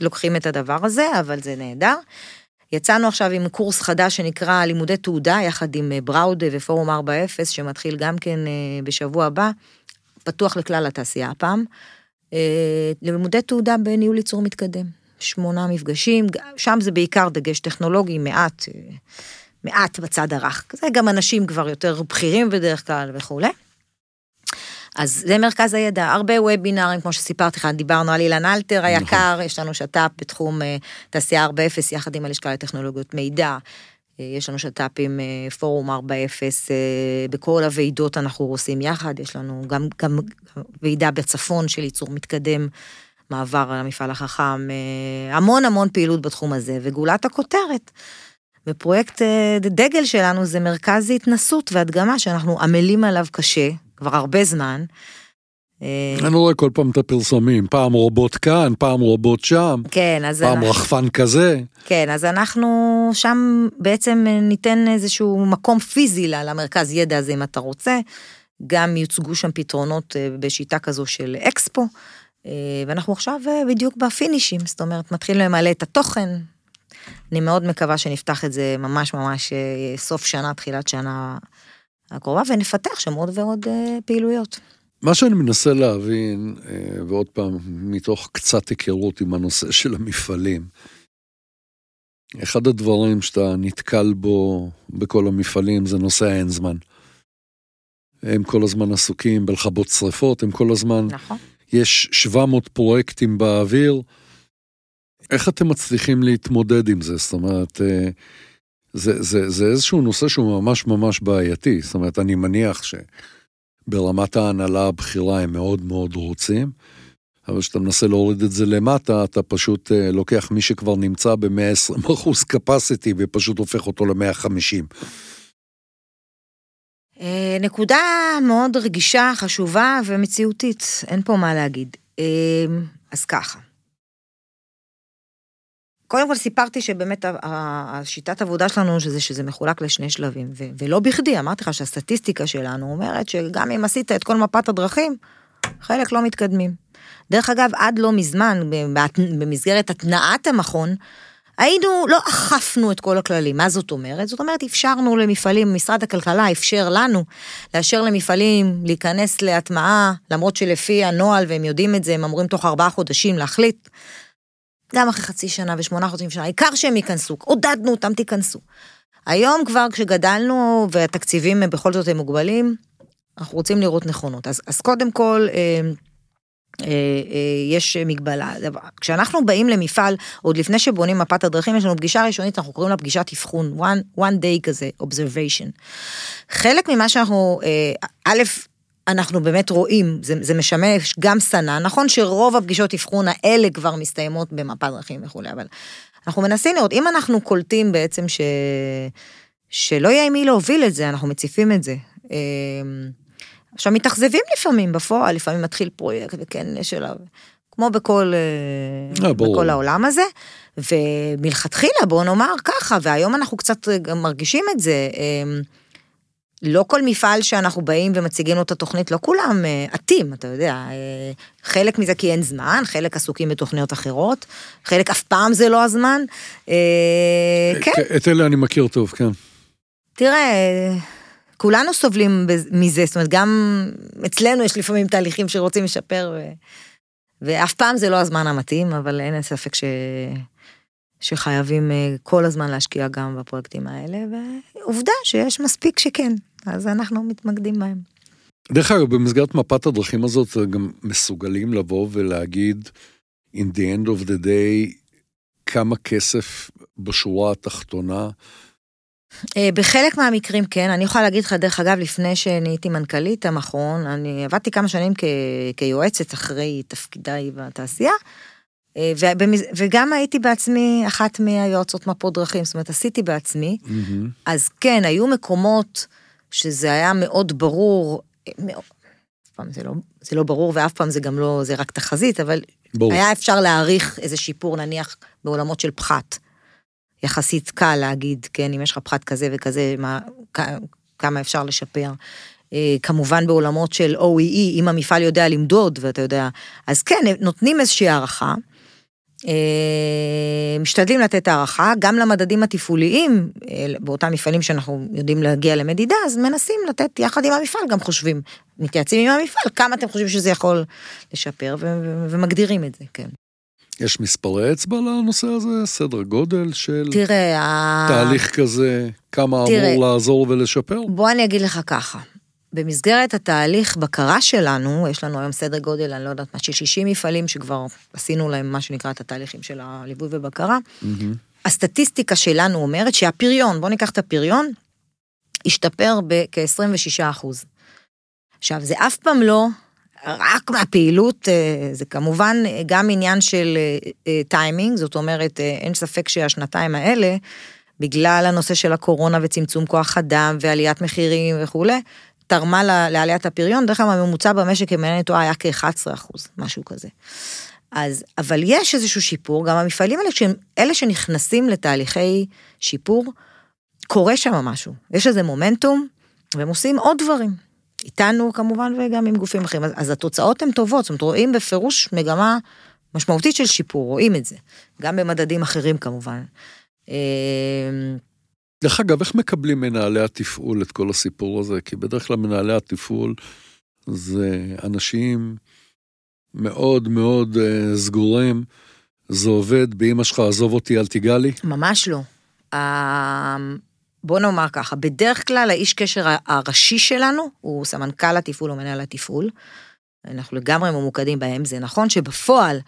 לוקחים את הדבר הזה, אבל זה נהדר. יצאנו עכשיו עם קורס חדש שנקרא לימודי תעודה, יחד עם אה, בראודה ופורום 4.0, שמתחיל גם כן אה, בשבוע הבא, פתוח לכלל התעשייה הפעם. אה, לימודי תעודה בניהול ייצור מתקדם. שמונה מפגשים, שם זה בעיקר דגש טכנולוגי, מעט, מעט בצד הרך. זה גם אנשים כבר יותר בכירים בדרך כלל וכולי. אז זה מרכז הידע, הרבה וובינארים, כמו שסיפרתי לך, דיברנו על אילן אלתר נכון. היקר, יש לנו שת"פ בתחום אה, תעשייה 4.0 יחד עם הלשכה לטכנולוגיות מידע. אה, יש לנו שת"פ עם אה, פורום 4.0, בכל הוועידות אנחנו עושים יחד, יש לנו גם, גם ועידה בצפון של ייצור מתקדם, מעבר על המפעל החכם, המון המון פעילות בתחום הזה, וגולת הכותרת. ופרויקט דגל שלנו זה מרכז התנסות והדגמה שאנחנו עמלים עליו קשה, כבר הרבה זמן. אה, אני רואה כל פעם את הפרסומים, פעם רובוט כאן, פעם רובוט שם, כן, אז פעם אנחנו... רחפן כזה. כן, אז אנחנו שם בעצם ניתן איזשהו מקום פיזי למרכז ידע הזה אם אתה רוצה. גם יוצגו שם פתרונות אה, בשיטה כזו של אקספו, אה, ואנחנו עכשיו בדיוק בפינישים, זאת אומרת, מתחילים למלא את התוכן. אני מאוד מקווה שנפתח את זה ממש ממש סוף שנה, תחילת שנה הקרובה, ונפתח שם עוד ועוד אה, פעילויות. מה שאני מנסה להבין, אה, ועוד פעם, מתוך קצת היכרות עם הנושא של המפעלים, אחד הדברים שאתה נתקל בו בכל המפעלים זה נושא האין זמן. הם כל הזמן עסוקים בלכבות שרפות, הם כל הזמן... נכון. יש 700 פרויקטים באוויר. איך אתם מצליחים להתמודד עם זה? זאת אומרת, אה, זה, זה, זה איזשהו נושא שהוא ממש ממש בעייתי. זאת אומרת, אני מניח שברמת ההנהלה הבכירה הם מאוד מאוד רוצים, אבל כשאתה מנסה להוריד את זה למטה, אתה פשוט אה, לוקח מי שכבר נמצא ב-120 אחוז capacity ופשוט הופך אותו ל-150. אה, נקודה מאוד רגישה, חשובה ומציאותית, אין פה מה להגיד. אה, אז ככה. קודם כל סיפרתי שבאמת השיטת עבודה שלנו שזה שזה מחולק לשני שלבים, ו- ולא בכדי, אמרתי לך שהסטטיסטיקה שלנו אומרת שגם אם עשית את כל מפת הדרכים, חלק לא מתקדמים. דרך אגב, עד לא מזמן, במסגרת התנעת המכון, היינו, לא אכפנו את כל הכללים. מה זאת אומרת? זאת אומרת, אפשרנו למפעלים, משרד הכלכלה אפשר לנו לאשר למפעלים להיכנס להטמעה, למרות שלפי הנוהל, והם יודעים את זה, הם אמורים תוך ארבעה חודשים להחליט. גם אחרי חצי שנה ושמונה חודשים שנה, העיקר שהם ייכנסו, עודדנו אותם, תיכנסו. היום כבר כשגדלנו והתקציבים בכל זאת הם מוגבלים, אנחנו רוצים לראות נכונות. אז, אז קודם כל, אה, אה, אה, יש מגבלה. כשאנחנו באים למפעל, עוד לפני שבונים מפת הדרכים, יש לנו פגישה ראשונית, אנחנו קוראים לה פגישת אבחון, one, one day כזה, observation. חלק ממה שאנחנו, אה, א', אנחנו באמת רואים, זה, זה משמש גם סנה, נכון שרוב הפגישות אבחון האלה כבר מסתיימות במפת דרכים וכולי, אבל אנחנו מנסים לראות, אם אנחנו קולטים בעצם ש... שלא יהיה עם מי להוביל את זה, אנחנו מציפים את זה. עכשיו מתאכזבים לפעמים בפועל, לפעמים מתחיל פרויקט וכן יש אליו, כמו בכל, אה, אה בכל העולם הזה. ומלכתחילה בוא נאמר ככה, והיום אנחנו קצת גם מרגישים את זה. אה, לא כל מפעל שאנחנו באים ומציגים לו את התוכנית, לא כולם אה, עטים, אתה יודע, חלק מזה כי אין זמן, חלק עסוקים בתוכניות אחרות, חלק אף פעם זה לא הזמן. כן. את אלה אני מכיר טוב, כן. תראה, כולנו סובלים מזה, זאת אומרת, גם אצלנו יש לפעמים תהליכים שרוצים לשפר, ו... ואף פעם זה לא הזמן המתאים, אבל אין ספק ש... שחייבים אה, כל הזמן להשקיע גם בפרויקטים האלה, ועובדה שיש מספיק שכן, אז אנחנו מתמקדים בהם. דרך אגב, במסגרת מפת הדרכים הזאת, גם מסוגלים לבוא ולהגיד, in the end of the day, כמה כסף בשורה התחתונה אה, בחלק מהמקרים כן, אני יכולה להגיד לך, דרך אגב, לפני שנהייתי מנכ"לית המכון, אני עבדתי כמה שנים כ... כיועצת אחרי תפקידיי בתעשייה, אה, וגם הייתי בעצמי אחת מהיועצות מפות דרכים, זאת אומרת, עשיתי בעצמי, mm-hmm. אז כן, היו מקומות שזה היה מאוד ברור, מאוד, אף פעם זה לא, זה לא ברור ואף פעם זה גם לא, זה רק תחזית, אבל ברור. היה אפשר להעריך איזה שיפור, נניח, בעולמות של פחת. יחסית קל להגיד, כן, אם יש לך פחת כזה וכזה, מה, כמה אפשר לשפר. אה, כמובן בעולמות של OEE, אם המפעל יודע למדוד ואתה יודע, אז כן, נותנים איזושהי הערכה. אה, משתדלים לתת הערכה, גם למדדים התפעוליים, אה, באותם מפעלים שאנחנו יודעים להגיע למדידה, אז מנסים לתת יחד עם המפעל, גם חושבים, מתייעצים עם המפעל, כמה אתם חושבים שזה יכול לשפר, ומגדירים את זה, כן. יש מספרי אצבע לנושא הזה? סדר גודל של... תראה, תהליך. כזה, כמה תראה, אמור לעזור ולשפר? בוא אני אגיד לך ככה. במסגרת התהליך בקרה שלנו, יש לנו היום סדר גודל, אני לא יודעת מה, של 60 מפעלים שכבר עשינו להם מה שנקרא את התהליכים של הליווי ובקרה. Mm-hmm. הסטטיסטיקה שלנו אומרת שהפריון, בוא ניקח את הפריון, השתפר בכ-26 אחוז. עכשיו, זה אף פעם לא רק מהפעילות, אה, זה כמובן גם עניין של טיימינג, אה, אה, זאת אומרת, אין ספק שהשנתיים האלה, בגלל הנושא של הקורונה וצמצום כוח אדם ועליית מחירים וכולי, תרמה לעליית הפריון, דרך אגב הממוצע במשק, אם אינני טועה, היה כ-11 אחוז, משהו כזה. אז, אבל יש איזשהו שיפור, גם המפעלים האלה, שהם אלה שנכנסים לתהליכי שיפור, קורה שם משהו. יש איזה מומנטום, והם עושים עוד דברים. איתנו כמובן וגם עם גופים אחרים, אז, אז התוצאות הן טובות, זאת אומרת רואים בפירוש מגמה משמעותית של שיפור, רואים את זה, גם במדדים אחרים כמובן. דרך אגב, איך מקבלים מנהלי התפעול את כל הסיפור הזה? כי בדרך כלל מנהלי התפעול זה אנשים מאוד מאוד uh, סגורים, זה עובד, באמא שלך, עזוב אותי, אל תיגע לי? ממש לא. בוא נאמר ככה, בדרך כלל האיש קשר הראשי שלנו הוא סמנכ"ל התפעול או מנהל התפעול. אנחנו לגמרי ממוקדים בהם, זה נכון שבפועל,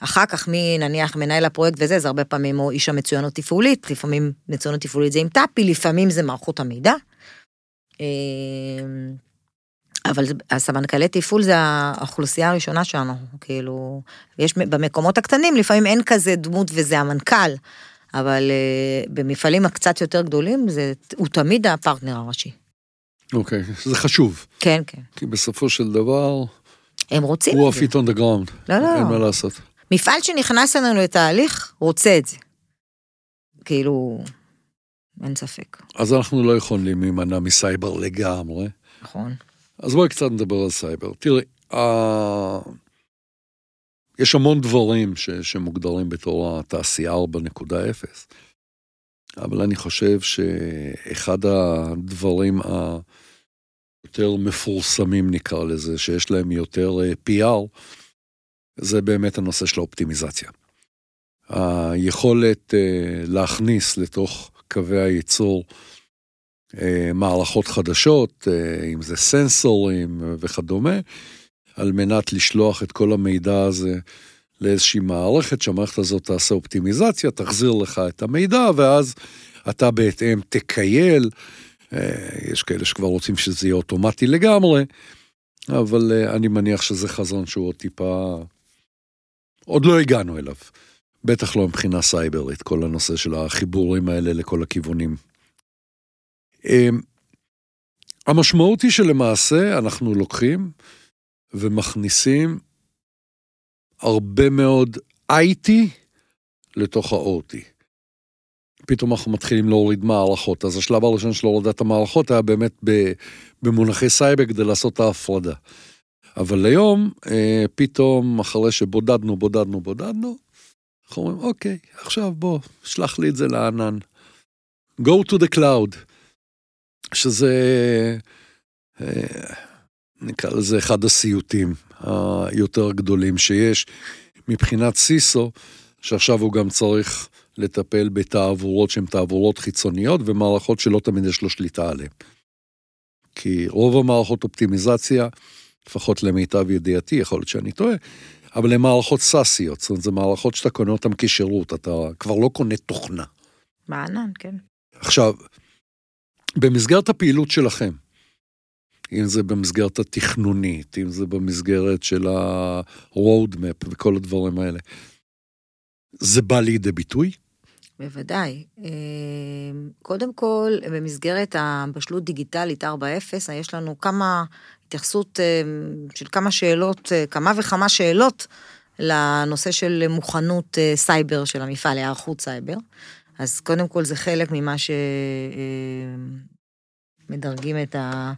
אחר כך מי נניח מנהל הפרויקט וזה, זה הרבה פעמים או איש המצוינות תפעולית, לפעמים מצוינות תפעולית זה עם טאפי, לפעמים זה מערכות המידע. אמ, אבל הסמנכ"לי תפעול זה האוכלוסייה הראשונה שלנו, כאילו, יש במקומות הקטנים לפעמים אין כזה דמות וזה המנכ"ל. אבל uh, במפעלים הקצת יותר גדולים, זה, הוא תמיד הפרטנר הראשי. אוקיי, okay, זה חשוב. כן, כן. כי בסופו של דבר... הם רוצים את זה. הוא ה-feet on the ground. לא, לא. אין מה לעשות. מפעל שנכנס אלינו לתהליך, רוצה את זה. כאילו, אין ספק. אז אנחנו לא יכולים להימנע מסייבר לגמרי. נכון. אז בואי קצת נדבר על סייבר. תראי, יש המון דברים ש, שמוגדרים בתור התעשייה 4.0, אבל אני חושב שאחד הדברים היותר מפורסמים, נקרא לזה, שיש להם יותר אה, PR, זה באמת הנושא של האופטימיזציה. היכולת אה, להכניס לתוך קווי הייצור אה, מערכות חדשות, אם זה סנסורים וכדומה, על מנת לשלוח את כל המידע הזה לאיזושהי מערכת, שהמערכת הזאת תעשה אופטימיזציה, תחזיר לך את המידע, ואז אתה בהתאם תקייל. אה, יש כאלה שכבר רוצים שזה יהיה אוטומטי לגמרי, אבל אה, אני מניח שזה חזון שהוא עוד טיפה... עוד לא הגענו אליו. בטח לא מבחינה סייברית, כל הנושא של החיבורים האלה לכל הכיוונים. אה, המשמעות היא שלמעשה אנחנו לוקחים ומכניסים הרבה מאוד IT לתוך ה-OT. פתאום אנחנו מתחילים להוריד מערכות, אז השלב הראשון של הורדת המערכות היה באמת במונחי סייבר כדי לעשות את ההפרדה. אבל היום, אה, פתאום, אחרי שבודדנו, בודדנו, בודדנו, אנחנו אומרים, אוקיי, עכשיו בוא, שלח לי את זה לענן. Go to the cloud, שזה... אה, נקרא לזה אחד הסיוטים היותר גדולים שיש מבחינת סיסו, שעכשיו הוא גם צריך לטפל בתעבורות שהן תעבורות חיצוניות ומערכות שלא תמיד יש לו שליטה עליהן. כי רוב המערכות אופטימיזציה, לפחות למיטב ידיעתי, יכול להיות שאני טועה, אבל הן מערכות סאסיות, זאת אומרת, זה מערכות שאתה קונה אותן כשירות, אתה כבר לא קונה תוכנה. בענן, כן. עכשיו, במסגרת הפעילות שלכם, אם זה במסגרת התכנונית, אם זה במסגרת של ה-road map וכל הדברים האלה. זה בא לידי ביטוי? בוודאי. אה, קודם כל, במסגרת הבשלות דיגיטלית 4.0, יש לנו כמה התייחסות אה, של כמה שאלות, אה, כמה וכמה שאלות לנושא של מוכנות סייבר של המפעל, היערכות סייבר. אז קודם כל זה חלק ממה שמדרגים את ה...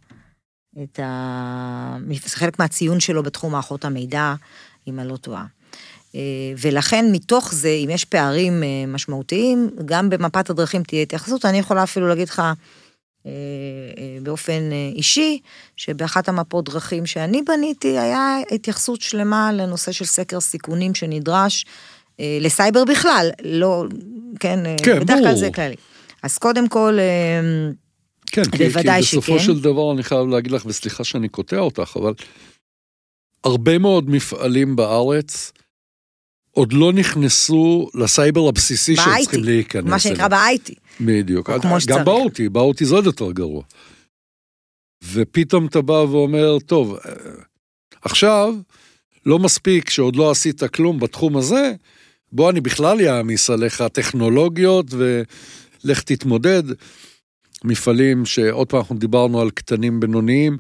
את ה... זה חלק מהציון שלו בתחום מערכות המידע, אם אני לא טועה. אה, ולכן מתוך זה, אם יש פערים אה, משמעותיים, גם במפת הדרכים תהיה התייחסות. אני יכולה אפילו להגיד לך אה, באופן אישי, שבאחת המפות דרכים שאני בניתי, היה התייחסות שלמה לנושא של סקר סיכונים שנדרש לסייבר בכלל, לא, כן, כן בדרך כלל זה כללי. אז קודם כל, כן, כי, כי בסופו שכן. של דבר אני חייב להגיד לך, וסליחה שאני קוטע אותך, אבל הרבה מאוד מפעלים בארץ עוד לא נכנסו לסייבר הבסיסי שהם צריכים להיכנס מה שנקרא ב-IT. בדיוק, גם ב-OT, ב-OT זה עוד יותר גרוע. ופתאום אתה בא ואומר, טוב, עכשיו, לא מספיק שעוד לא עשית כלום בתחום הזה, בוא אני בכלל אעמיס עליך טכנולוגיות ולך תתמודד. מפעלים שעוד פעם אנחנו דיברנו על קטנים בינוניים,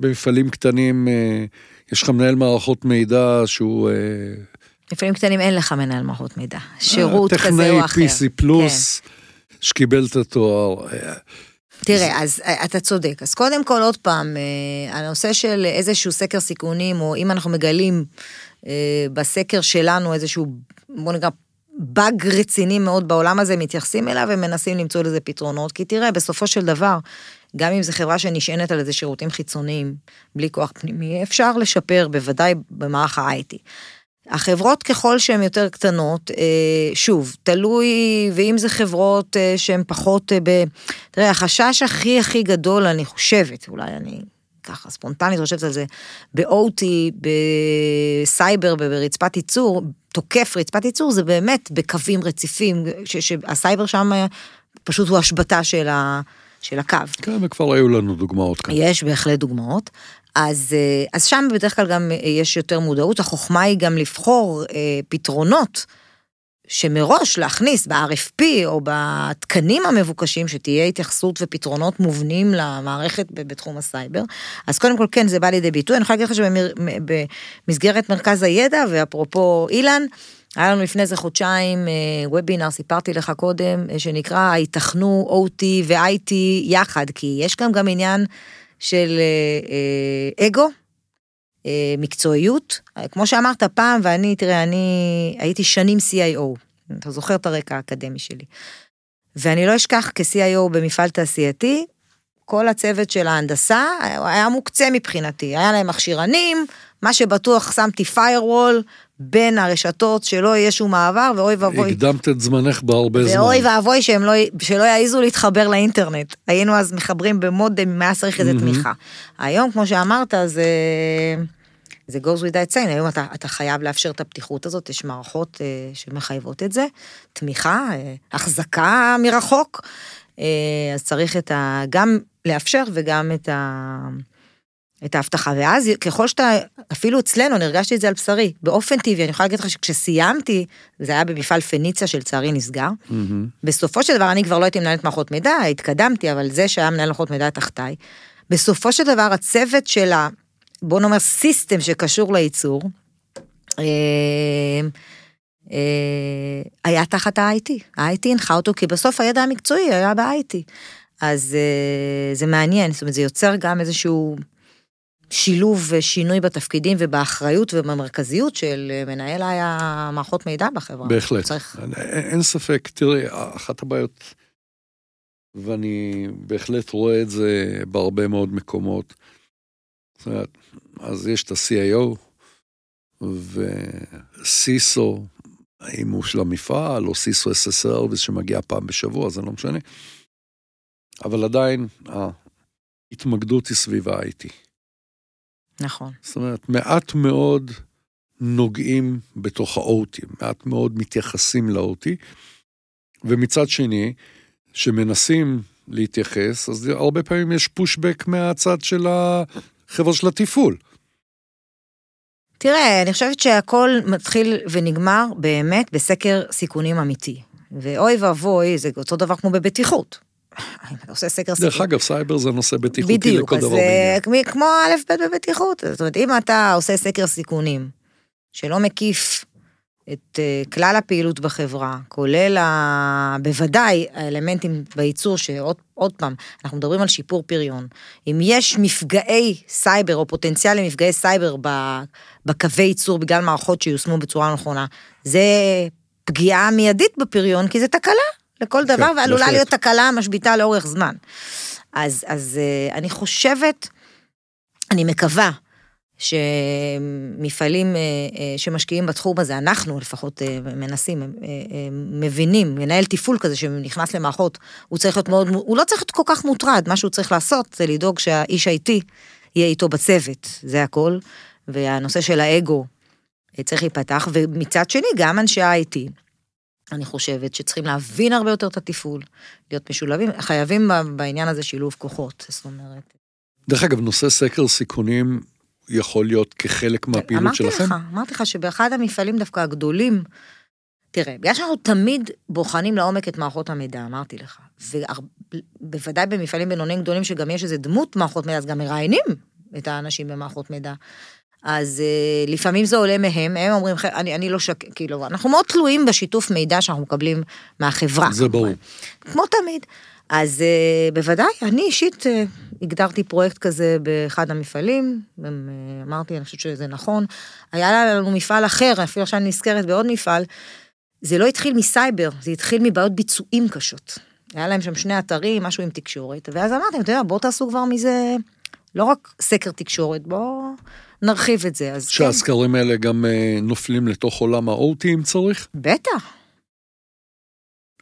במפעלים קטנים אה, יש לך מנהל מערכות מידע שהוא... אה, מפעלים קטנים אין לך מנהל מערכות מידע, שירות כזה או אחר. טכנאי PC פלוס, כן. שקיבל את התואר. תראה, אז אתה צודק. אז קודם כל, עוד פעם, הנושא של איזשהו סקר סיכונים, או אם אנחנו מגלים בסקר שלנו איזשהו, בוא נקרא, באג רציני מאוד בעולם הזה, מתייחסים אליו ומנסים למצוא לזה פתרונות, כי תראה, בסופו של דבר, גם אם זו חברה שנשענת על איזה שירותים חיצוניים, בלי כוח פנימי, אפשר לשפר, בוודאי במערך ה-IT. החברות ככל שהן יותר קטנות, אה, שוב, תלוי, ואם זה חברות אה, שהן פחות, אה, ב... תראה, החשש הכי הכי גדול, אני חושבת, אולי אני ככה ספונטנית חושבת על זה, ב-OT, בסייבר, ברצפת ייצור, תוקף רצפת ייצור, זה באמת בקווים רציפים, שהסייבר שם פשוט הוא השבתה של, ה, של הקו. כן, וכבר היו לנו דוגמאות כאן. יש בהחלט דוגמאות. אז, אז שם בדרך כלל גם יש יותר מודעות, החוכמה היא גם לבחור אה, פתרונות. שמראש להכניס ב-RFP או בתקנים המבוקשים, שתהיה התייחסות ופתרונות מובנים למערכת בתחום הסייבר. אז קודם כל, כן, זה בא לידי ביטוי. אני יכולה להגיד לך שבמסגרת מרכז הידע, ואפרופו אילן, היה לנו לפני איזה חודשיים וובינר, סיפרתי לך קודם, אה, שנקרא, היתכנו OT ו-IT יחד, כי יש כאן גם עניין של אה, אה, אגו, אה, מקצועיות. כמו שאמרת פעם, ואני, תראה, אני הייתי שנים CIO, אתה זוכר את הרקע האקדמי שלי. ואני לא אשכח כ-CIO במפעל תעשייתי, כל הצוות של ההנדסה היה מוקצה מבחינתי, היה להם מכשירנים, מה שבטוח שמתי firewall בין הרשתות, שלא יהיה שום מעבר, ואוי ואבוי. הקדמת את זמנך בהרבה זמן. ואוי ואבוי שהם לא, שלא יעזו להתחבר לאינטרנט. היינו אז מחברים במודם, אם היה צריך איזה תמיכה. היום, כמו שאמרת, זה... זה goes without saying, היום אתה, אתה חייב לאפשר את הפתיחות הזאת, יש מערכות אה, שמחייבות את זה, תמיכה, אה, החזקה מרחוק, אה, אז צריך את ה... גם לאפשר וגם את ה... את ההבטחה, ואז ככל שאתה, אפילו אצלנו, אני הרגשתי את זה על בשרי, באופן טבעי, אני יכולה להגיד לך שכשסיימתי, זה היה במפעל פניציה שלצערי נסגר, mm-hmm. בסופו של דבר אני כבר לא הייתי מנהלת מערכות מידע, התקדמתי, אבל זה שהיה מנהל מערכות מידע תחתיי, בסופו של דבר הצוות של ה... בוא נאמר סיסטם שקשור לייצור, אה, אה, היה תחת ה-IT, ה-IT הנחה אותו, כי בסוף הידע המקצועי היה ב-IT. אז אה, זה מעניין, זאת אומרת, זה יוצר גם איזשהו שילוב ושינוי בתפקידים ובאחריות ובמרכזיות של מנהל היה מערכות מידע בחברה. בהחלט, צריך... אין, אין ספק, תראי, אחת הבעיות, ואני בהחלט רואה את זה בהרבה מאוד מקומות, אז יש את ה-CIO וסיסו, האם הוא של המפעל, או סיסו SSR שמגיע פעם בשבוע, זה לא משנה. אבל עדיין ההתמקדות היא סביב ה-IT. נכון. זאת אומרת, מעט מאוד נוגעים בתוך ה-OT, מעט מאוד מתייחסים ל-OT, ומצד שני, שמנסים להתייחס, אז הרבה פעמים יש פושבק מהצד של החבר'ה של התפעול. תראה, אני חושבת שהכל מתחיל ונגמר באמת בסקר סיכונים אמיתי. ואוי ואבוי, זה אותו דבר כמו בבטיחות. אם אתה עושה סקר סיכונים. דרך אגב, סייבר זה נושא בטיחותי בדיוק, לכל דבר. בדיוק, אז כמו א' ב' בבטיחות. זאת אומרת, אם אתה עושה סקר סיכונים, שלא מקיף את uh, כלל הפעילות בחברה, כולל ה... בוודאי האלמנטים בייצור, שעוד פעם, אנחנו מדברים על שיפור פריון. אם יש מפגעי סייבר או פוטנציאל למפגעי סייבר בקווי ייצור בגלל מערכות שיושמו בצורה נכונה, זה פגיעה מיידית בפריון, כי זה תקלה לכל דבר, כן, ועלולה להיות תקלה משביתה לאורך זמן. אז, אז uh, אני חושבת, אני מקווה, שמפעלים אה, אה, שמשקיעים בתחום הזה, אנחנו לפחות אה, מנסים, מבינים, מנהל תפעול כזה שנכנס למערכות, הוא צריך להיות מאוד, הוא לא צריך להיות כל כך מוטרד, מה שהוא צריך לעשות זה לדאוג שהאיש IT יהיה איתו בצוות, זה הכל, והנושא של האגו צריך להיפתח, ומצד שני גם אנשי ה-IT. אני חושבת שצריכים להבין הרבה יותר את התפעול, להיות משולבים, חייבים בעניין הזה שילוב כוחות, זאת אומרת. דרך אגב, נושא סקר סיכונים יכול להיות כחלק מהפעילות אמרתי שלכם? אמרתי לך, אמרתי לך שבאחד המפעלים דווקא הגדולים, תראה, בגלל שאנחנו תמיד בוחנים לעומק את מערכות המידע, אמרתי לך, ובוודאי במפעלים בינוניים גדולים שגם יש איזה דמות מערכות מידע, אז גם מראיינים את האנשים במערכות מידע. אז uh, לפעמים זה עולה מהם, הם אומרים, אני, אני לא שק... כאילו, אנחנו מאוד תלויים בשיתוף מידע שאנחנו מקבלים מהחברה. זה ברור. כמו תמיד. אז uh, בוודאי, אני אישית uh, הגדרתי פרויקט כזה באחד המפעלים, אמרתי, אני חושבת שזה נכון. היה לנו מפעל אחר, אפילו עכשיו אני נזכרת בעוד מפעל, זה לא התחיל מסייבר, זה התחיל מבעיות ביצועים קשות. היה להם שם שני אתרים, משהו עם תקשורת, ואז אמרתי, אתה יודע, בואו תעשו כבר מזה, לא רק סקר תקשורת, בואו נרחיב את זה. שהסקרים כן. האלה גם נופלים לתוך עולם ה-OT אם צריך? בטח.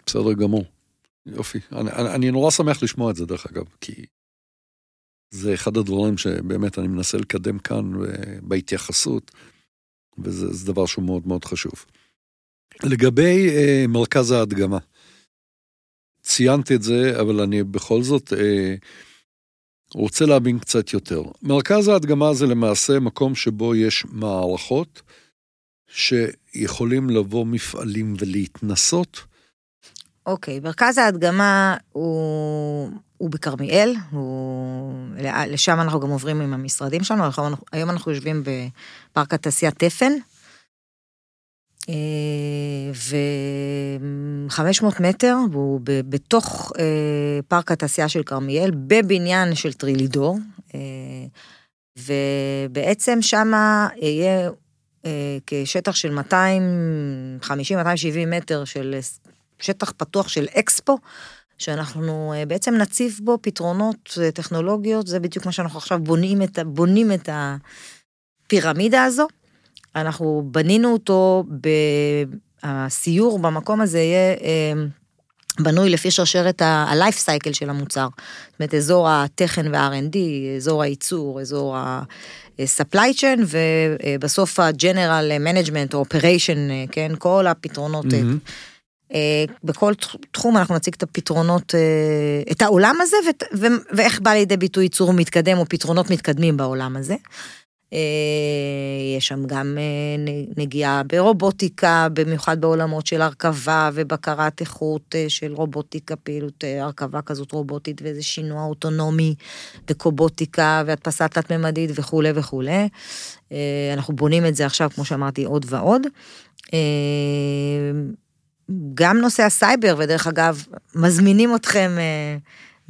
בסדר גמור. יופי. אני, אני, אני נורא שמח לשמוע את זה, דרך אגב, כי זה אחד הדברים שבאמת אני מנסה לקדם כאן בהתייחסות, וזה דבר שהוא מאוד מאוד חשוב. לגבי אה, מרכז ההדגמה, ציינת את זה, אבל אני בכל זאת אה, רוצה להבין קצת יותר. מרכז ההדגמה זה למעשה מקום שבו יש מערכות שיכולים לבוא מפעלים ולהתנסות אוקיי, מרכז ההדגמה הוא, הוא בכרמיאל, הוא... לשם אנחנו גם עוברים עם המשרדים שלנו, היום אנחנו יושבים בפארק התעשייה תפן, ו-500 מטר, והוא בתוך אה, פארק התעשייה של כרמיאל, בבניין של טרילידור. אה, ובעצם שמה יהיה אה, כשטח של 250-270 מטר של שטח פתוח של אקספו, שאנחנו בעצם נציב בו פתרונות טכנולוגיות, זה בדיוק מה שאנחנו עכשיו בונים את, בונים את הפירמידה הזו. אנחנו בנינו אותו, הסיור במקום הזה יהיה בנוי לפי שרשרת ה-life cycle של המוצר. זאת אומרת, אזור הטכן וה-R&D, אזור הייצור, אזור ה-supply chain, ובסוף ה-general management או operation, כן, כל הפתרונות. Mm-hmm. בכל תחום אנחנו נציג את הפתרונות, את העולם הזה ואיך בא לידי ביטוי ייצור מתקדם או פתרונות מתקדמים בעולם הזה. אה, יש שם גם אה, נגיעה ברובוטיקה, במיוחד בעולמות של הרכבה ובקרת איכות אה, של רובוטיקה, פעילות הרכבה כזאת רובוטית ואיזה שינוע אוטונומי וקובוטיקה והדפסה תלת-ממדית וכולי וכולי. אנחנו בונים את זה עכשיו, כמו שאמרתי, עוד ועוד. גם נושא הסייבר, ודרך אגב, מזמינים אתכם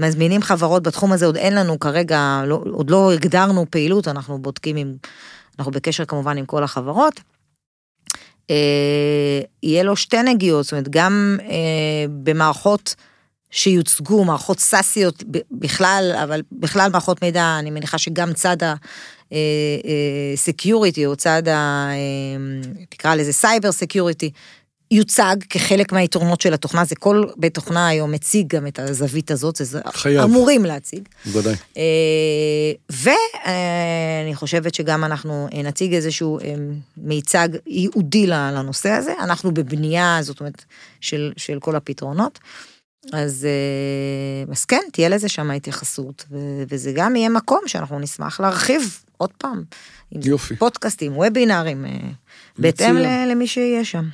מזמינים חברות בתחום הזה, עוד אין לנו כרגע, לא, עוד לא הגדרנו פעילות, אנחנו בודקים עם, אנחנו בקשר כמובן עם כל החברות. אה, יהיה לו שתי נגיעות, זאת אומרת, גם אה, במערכות שיוצגו, מערכות סאסיות בכלל, אבל בכלל מערכות מידע, אני מניחה שגם צד ה-security, אה, אה, או צד ה... אה, תקרא לזה cyber security, יוצג כחלק מהיתרונות של התוכנה, זה כל בית תוכנה היום מציג גם את הזווית הזאת, זה חייב. אמורים להציג. בוודאי. אה, ואני חושבת שגם אנחנו נציג איזשהו אה, מיצג ייעודי לנושא הזה, אנחנו בבנייה, זאת אומרת, של, של כל הפתרונות. אז, אה, אז כן, תהיה לזה שם התייחסות, וזה גם יהיה מקום שאנחנו נשמח להרחיב עוד פעם. יופי. פודקאסטים, וובינארים, בהתאם למי שיהיה שם.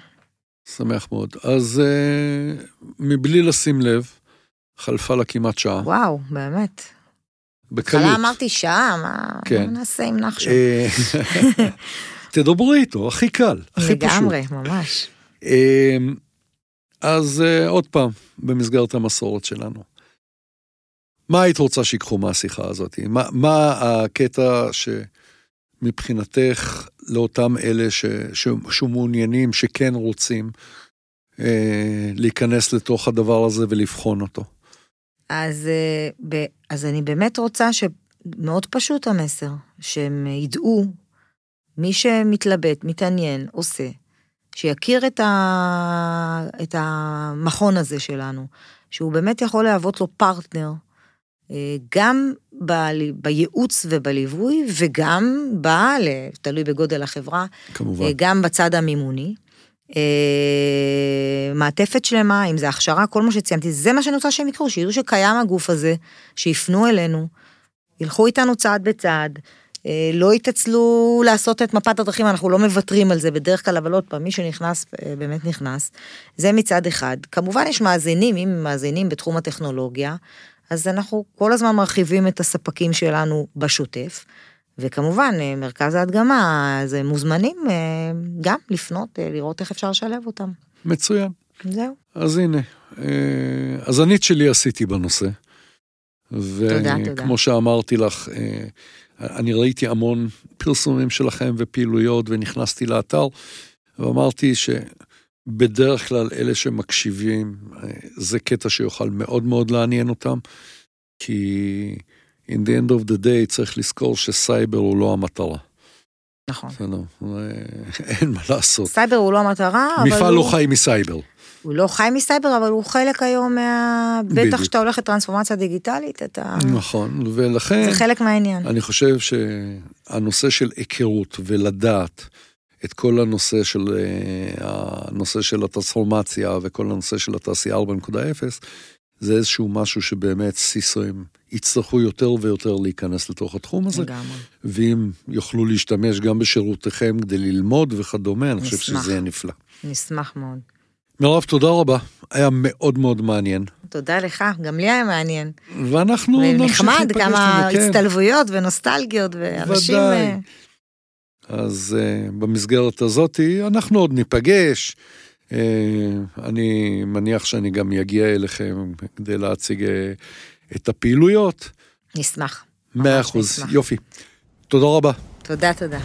שמח מאוד. אז uh, מבלי לשים לב, חלפה לה כמעט שעה. וואו, באמת. בקלות. בהתחלה אמרתי שעה, מה, כן. מה נעשה עם נחשון? אה, תדברי איתו, הכי קל, הכי פשוט. לגמרי, ממש. אה, אז עוד פעם, במסגרת המסורת שלנו. מה היית רוצה שיקחו מהשיחה הזאת? מה, מה הקטע ש... מבחינתך לאותם אלה ש, ש, שמעוניינים, שכן רוצים אה, להיכנס לתוך הדבר הזה ולבחון אותו? אז, אה, ב, אז אני באמת רוצה שמאוד פשוט המסר, שהם ידעו, מי שמתלבט, מתעניין, עושה, שיכיר את, ה, את המכון הזה שלנו, שהוא באמת יכול להוות לו פרטנר גם ב, בייעוץ ובליווי, וגם ב... תלוי בגודל החברה, כמובן. אה, גם בצד המימוני. אה, מעטפת שלמה, אם זה הכשרה, כל מה שציינתי, זה מה שאני רוצה שהם יקרו, שידעו שקיים הגוף הזה, שיפנו אלינו, ילכו איתנו צעד בצעד, לא יתעצלו לעשות את מפת הדרכים, אנחנו לא מוותרים על זה בדרך כלל, אבל עוד פעם, מי שנכנס, באמת נכנס. זה מצד אחד. כמובן יש מאזינים, אם מאזינים בתחום הטכנולוגיה, אז אנחנו כל הזמן מרחיבים את הספקים שלנו בשוטף. וכמובן, אה, מרכז ההדגמה, אז מוזמנים אה, גם לפנות, אה, לראות איך אפשר לשלב אותם. מצוין. זהו. אז הנה, אז אני את שלי עשיתי בנושא. תודה, תודה. וכמו שאמרתי לך, אני ראיתי המון פרסומים שלכם ופעילויות, ונכנסתי לאתר, ואמרתי ש... בדרך כלל אלה שמקשיבים, אה, זה קטע שיוכל מאוד מאוד לעניין אותם, כי in the end of the day צריך לזכור שסייבר הוא לא המטרה. נכון. בסדר, אין מה לעשות. סייבר הוא לא המטרה, אבל הוא... מפעל לא חי מסייבר. הוא לא חי מסייבר, אבל הוא חלק היום מה... בטח כשאתה הולך לטרנספורמציה דיגיטלית, אתה... נכון, ולכן... זה חלק מהעניין. אני חושב שהנושא של היכרות ולדעת, את כל הנושא של, אה, הנושא של הטרנספורמציה וכל הנושא של התעשייה 4.0, זה איזשהו משהו שבאמת סיסוים יצטרכו יותר ויותר להיכנס לתוך התחום הזה. לגמרי. ואם יוכלו להשתמש גם בשירותיכם כדי ללמוד וכדומה, אני חושב שזה יהיה נפלא. נשמח מאוד. מירב, תודה רבה. היה מאוד מאוד מעניין. תודה לך, גם לי היה מעניין. ואנחנו נמשיך להיפגש. נחמד, כמה כן. הצטלבויות ונוסטלגיות, ואנשים... ודאי. אז uh, במסגרת הזאת אנחנו עוד ניפגש. Uh, אני מניח שאני גם אגיע אליכם כדי להציג uh, את הפעילויות. נשמח. מאה אחוז, יופי. תודה רבה. תודה, תודה.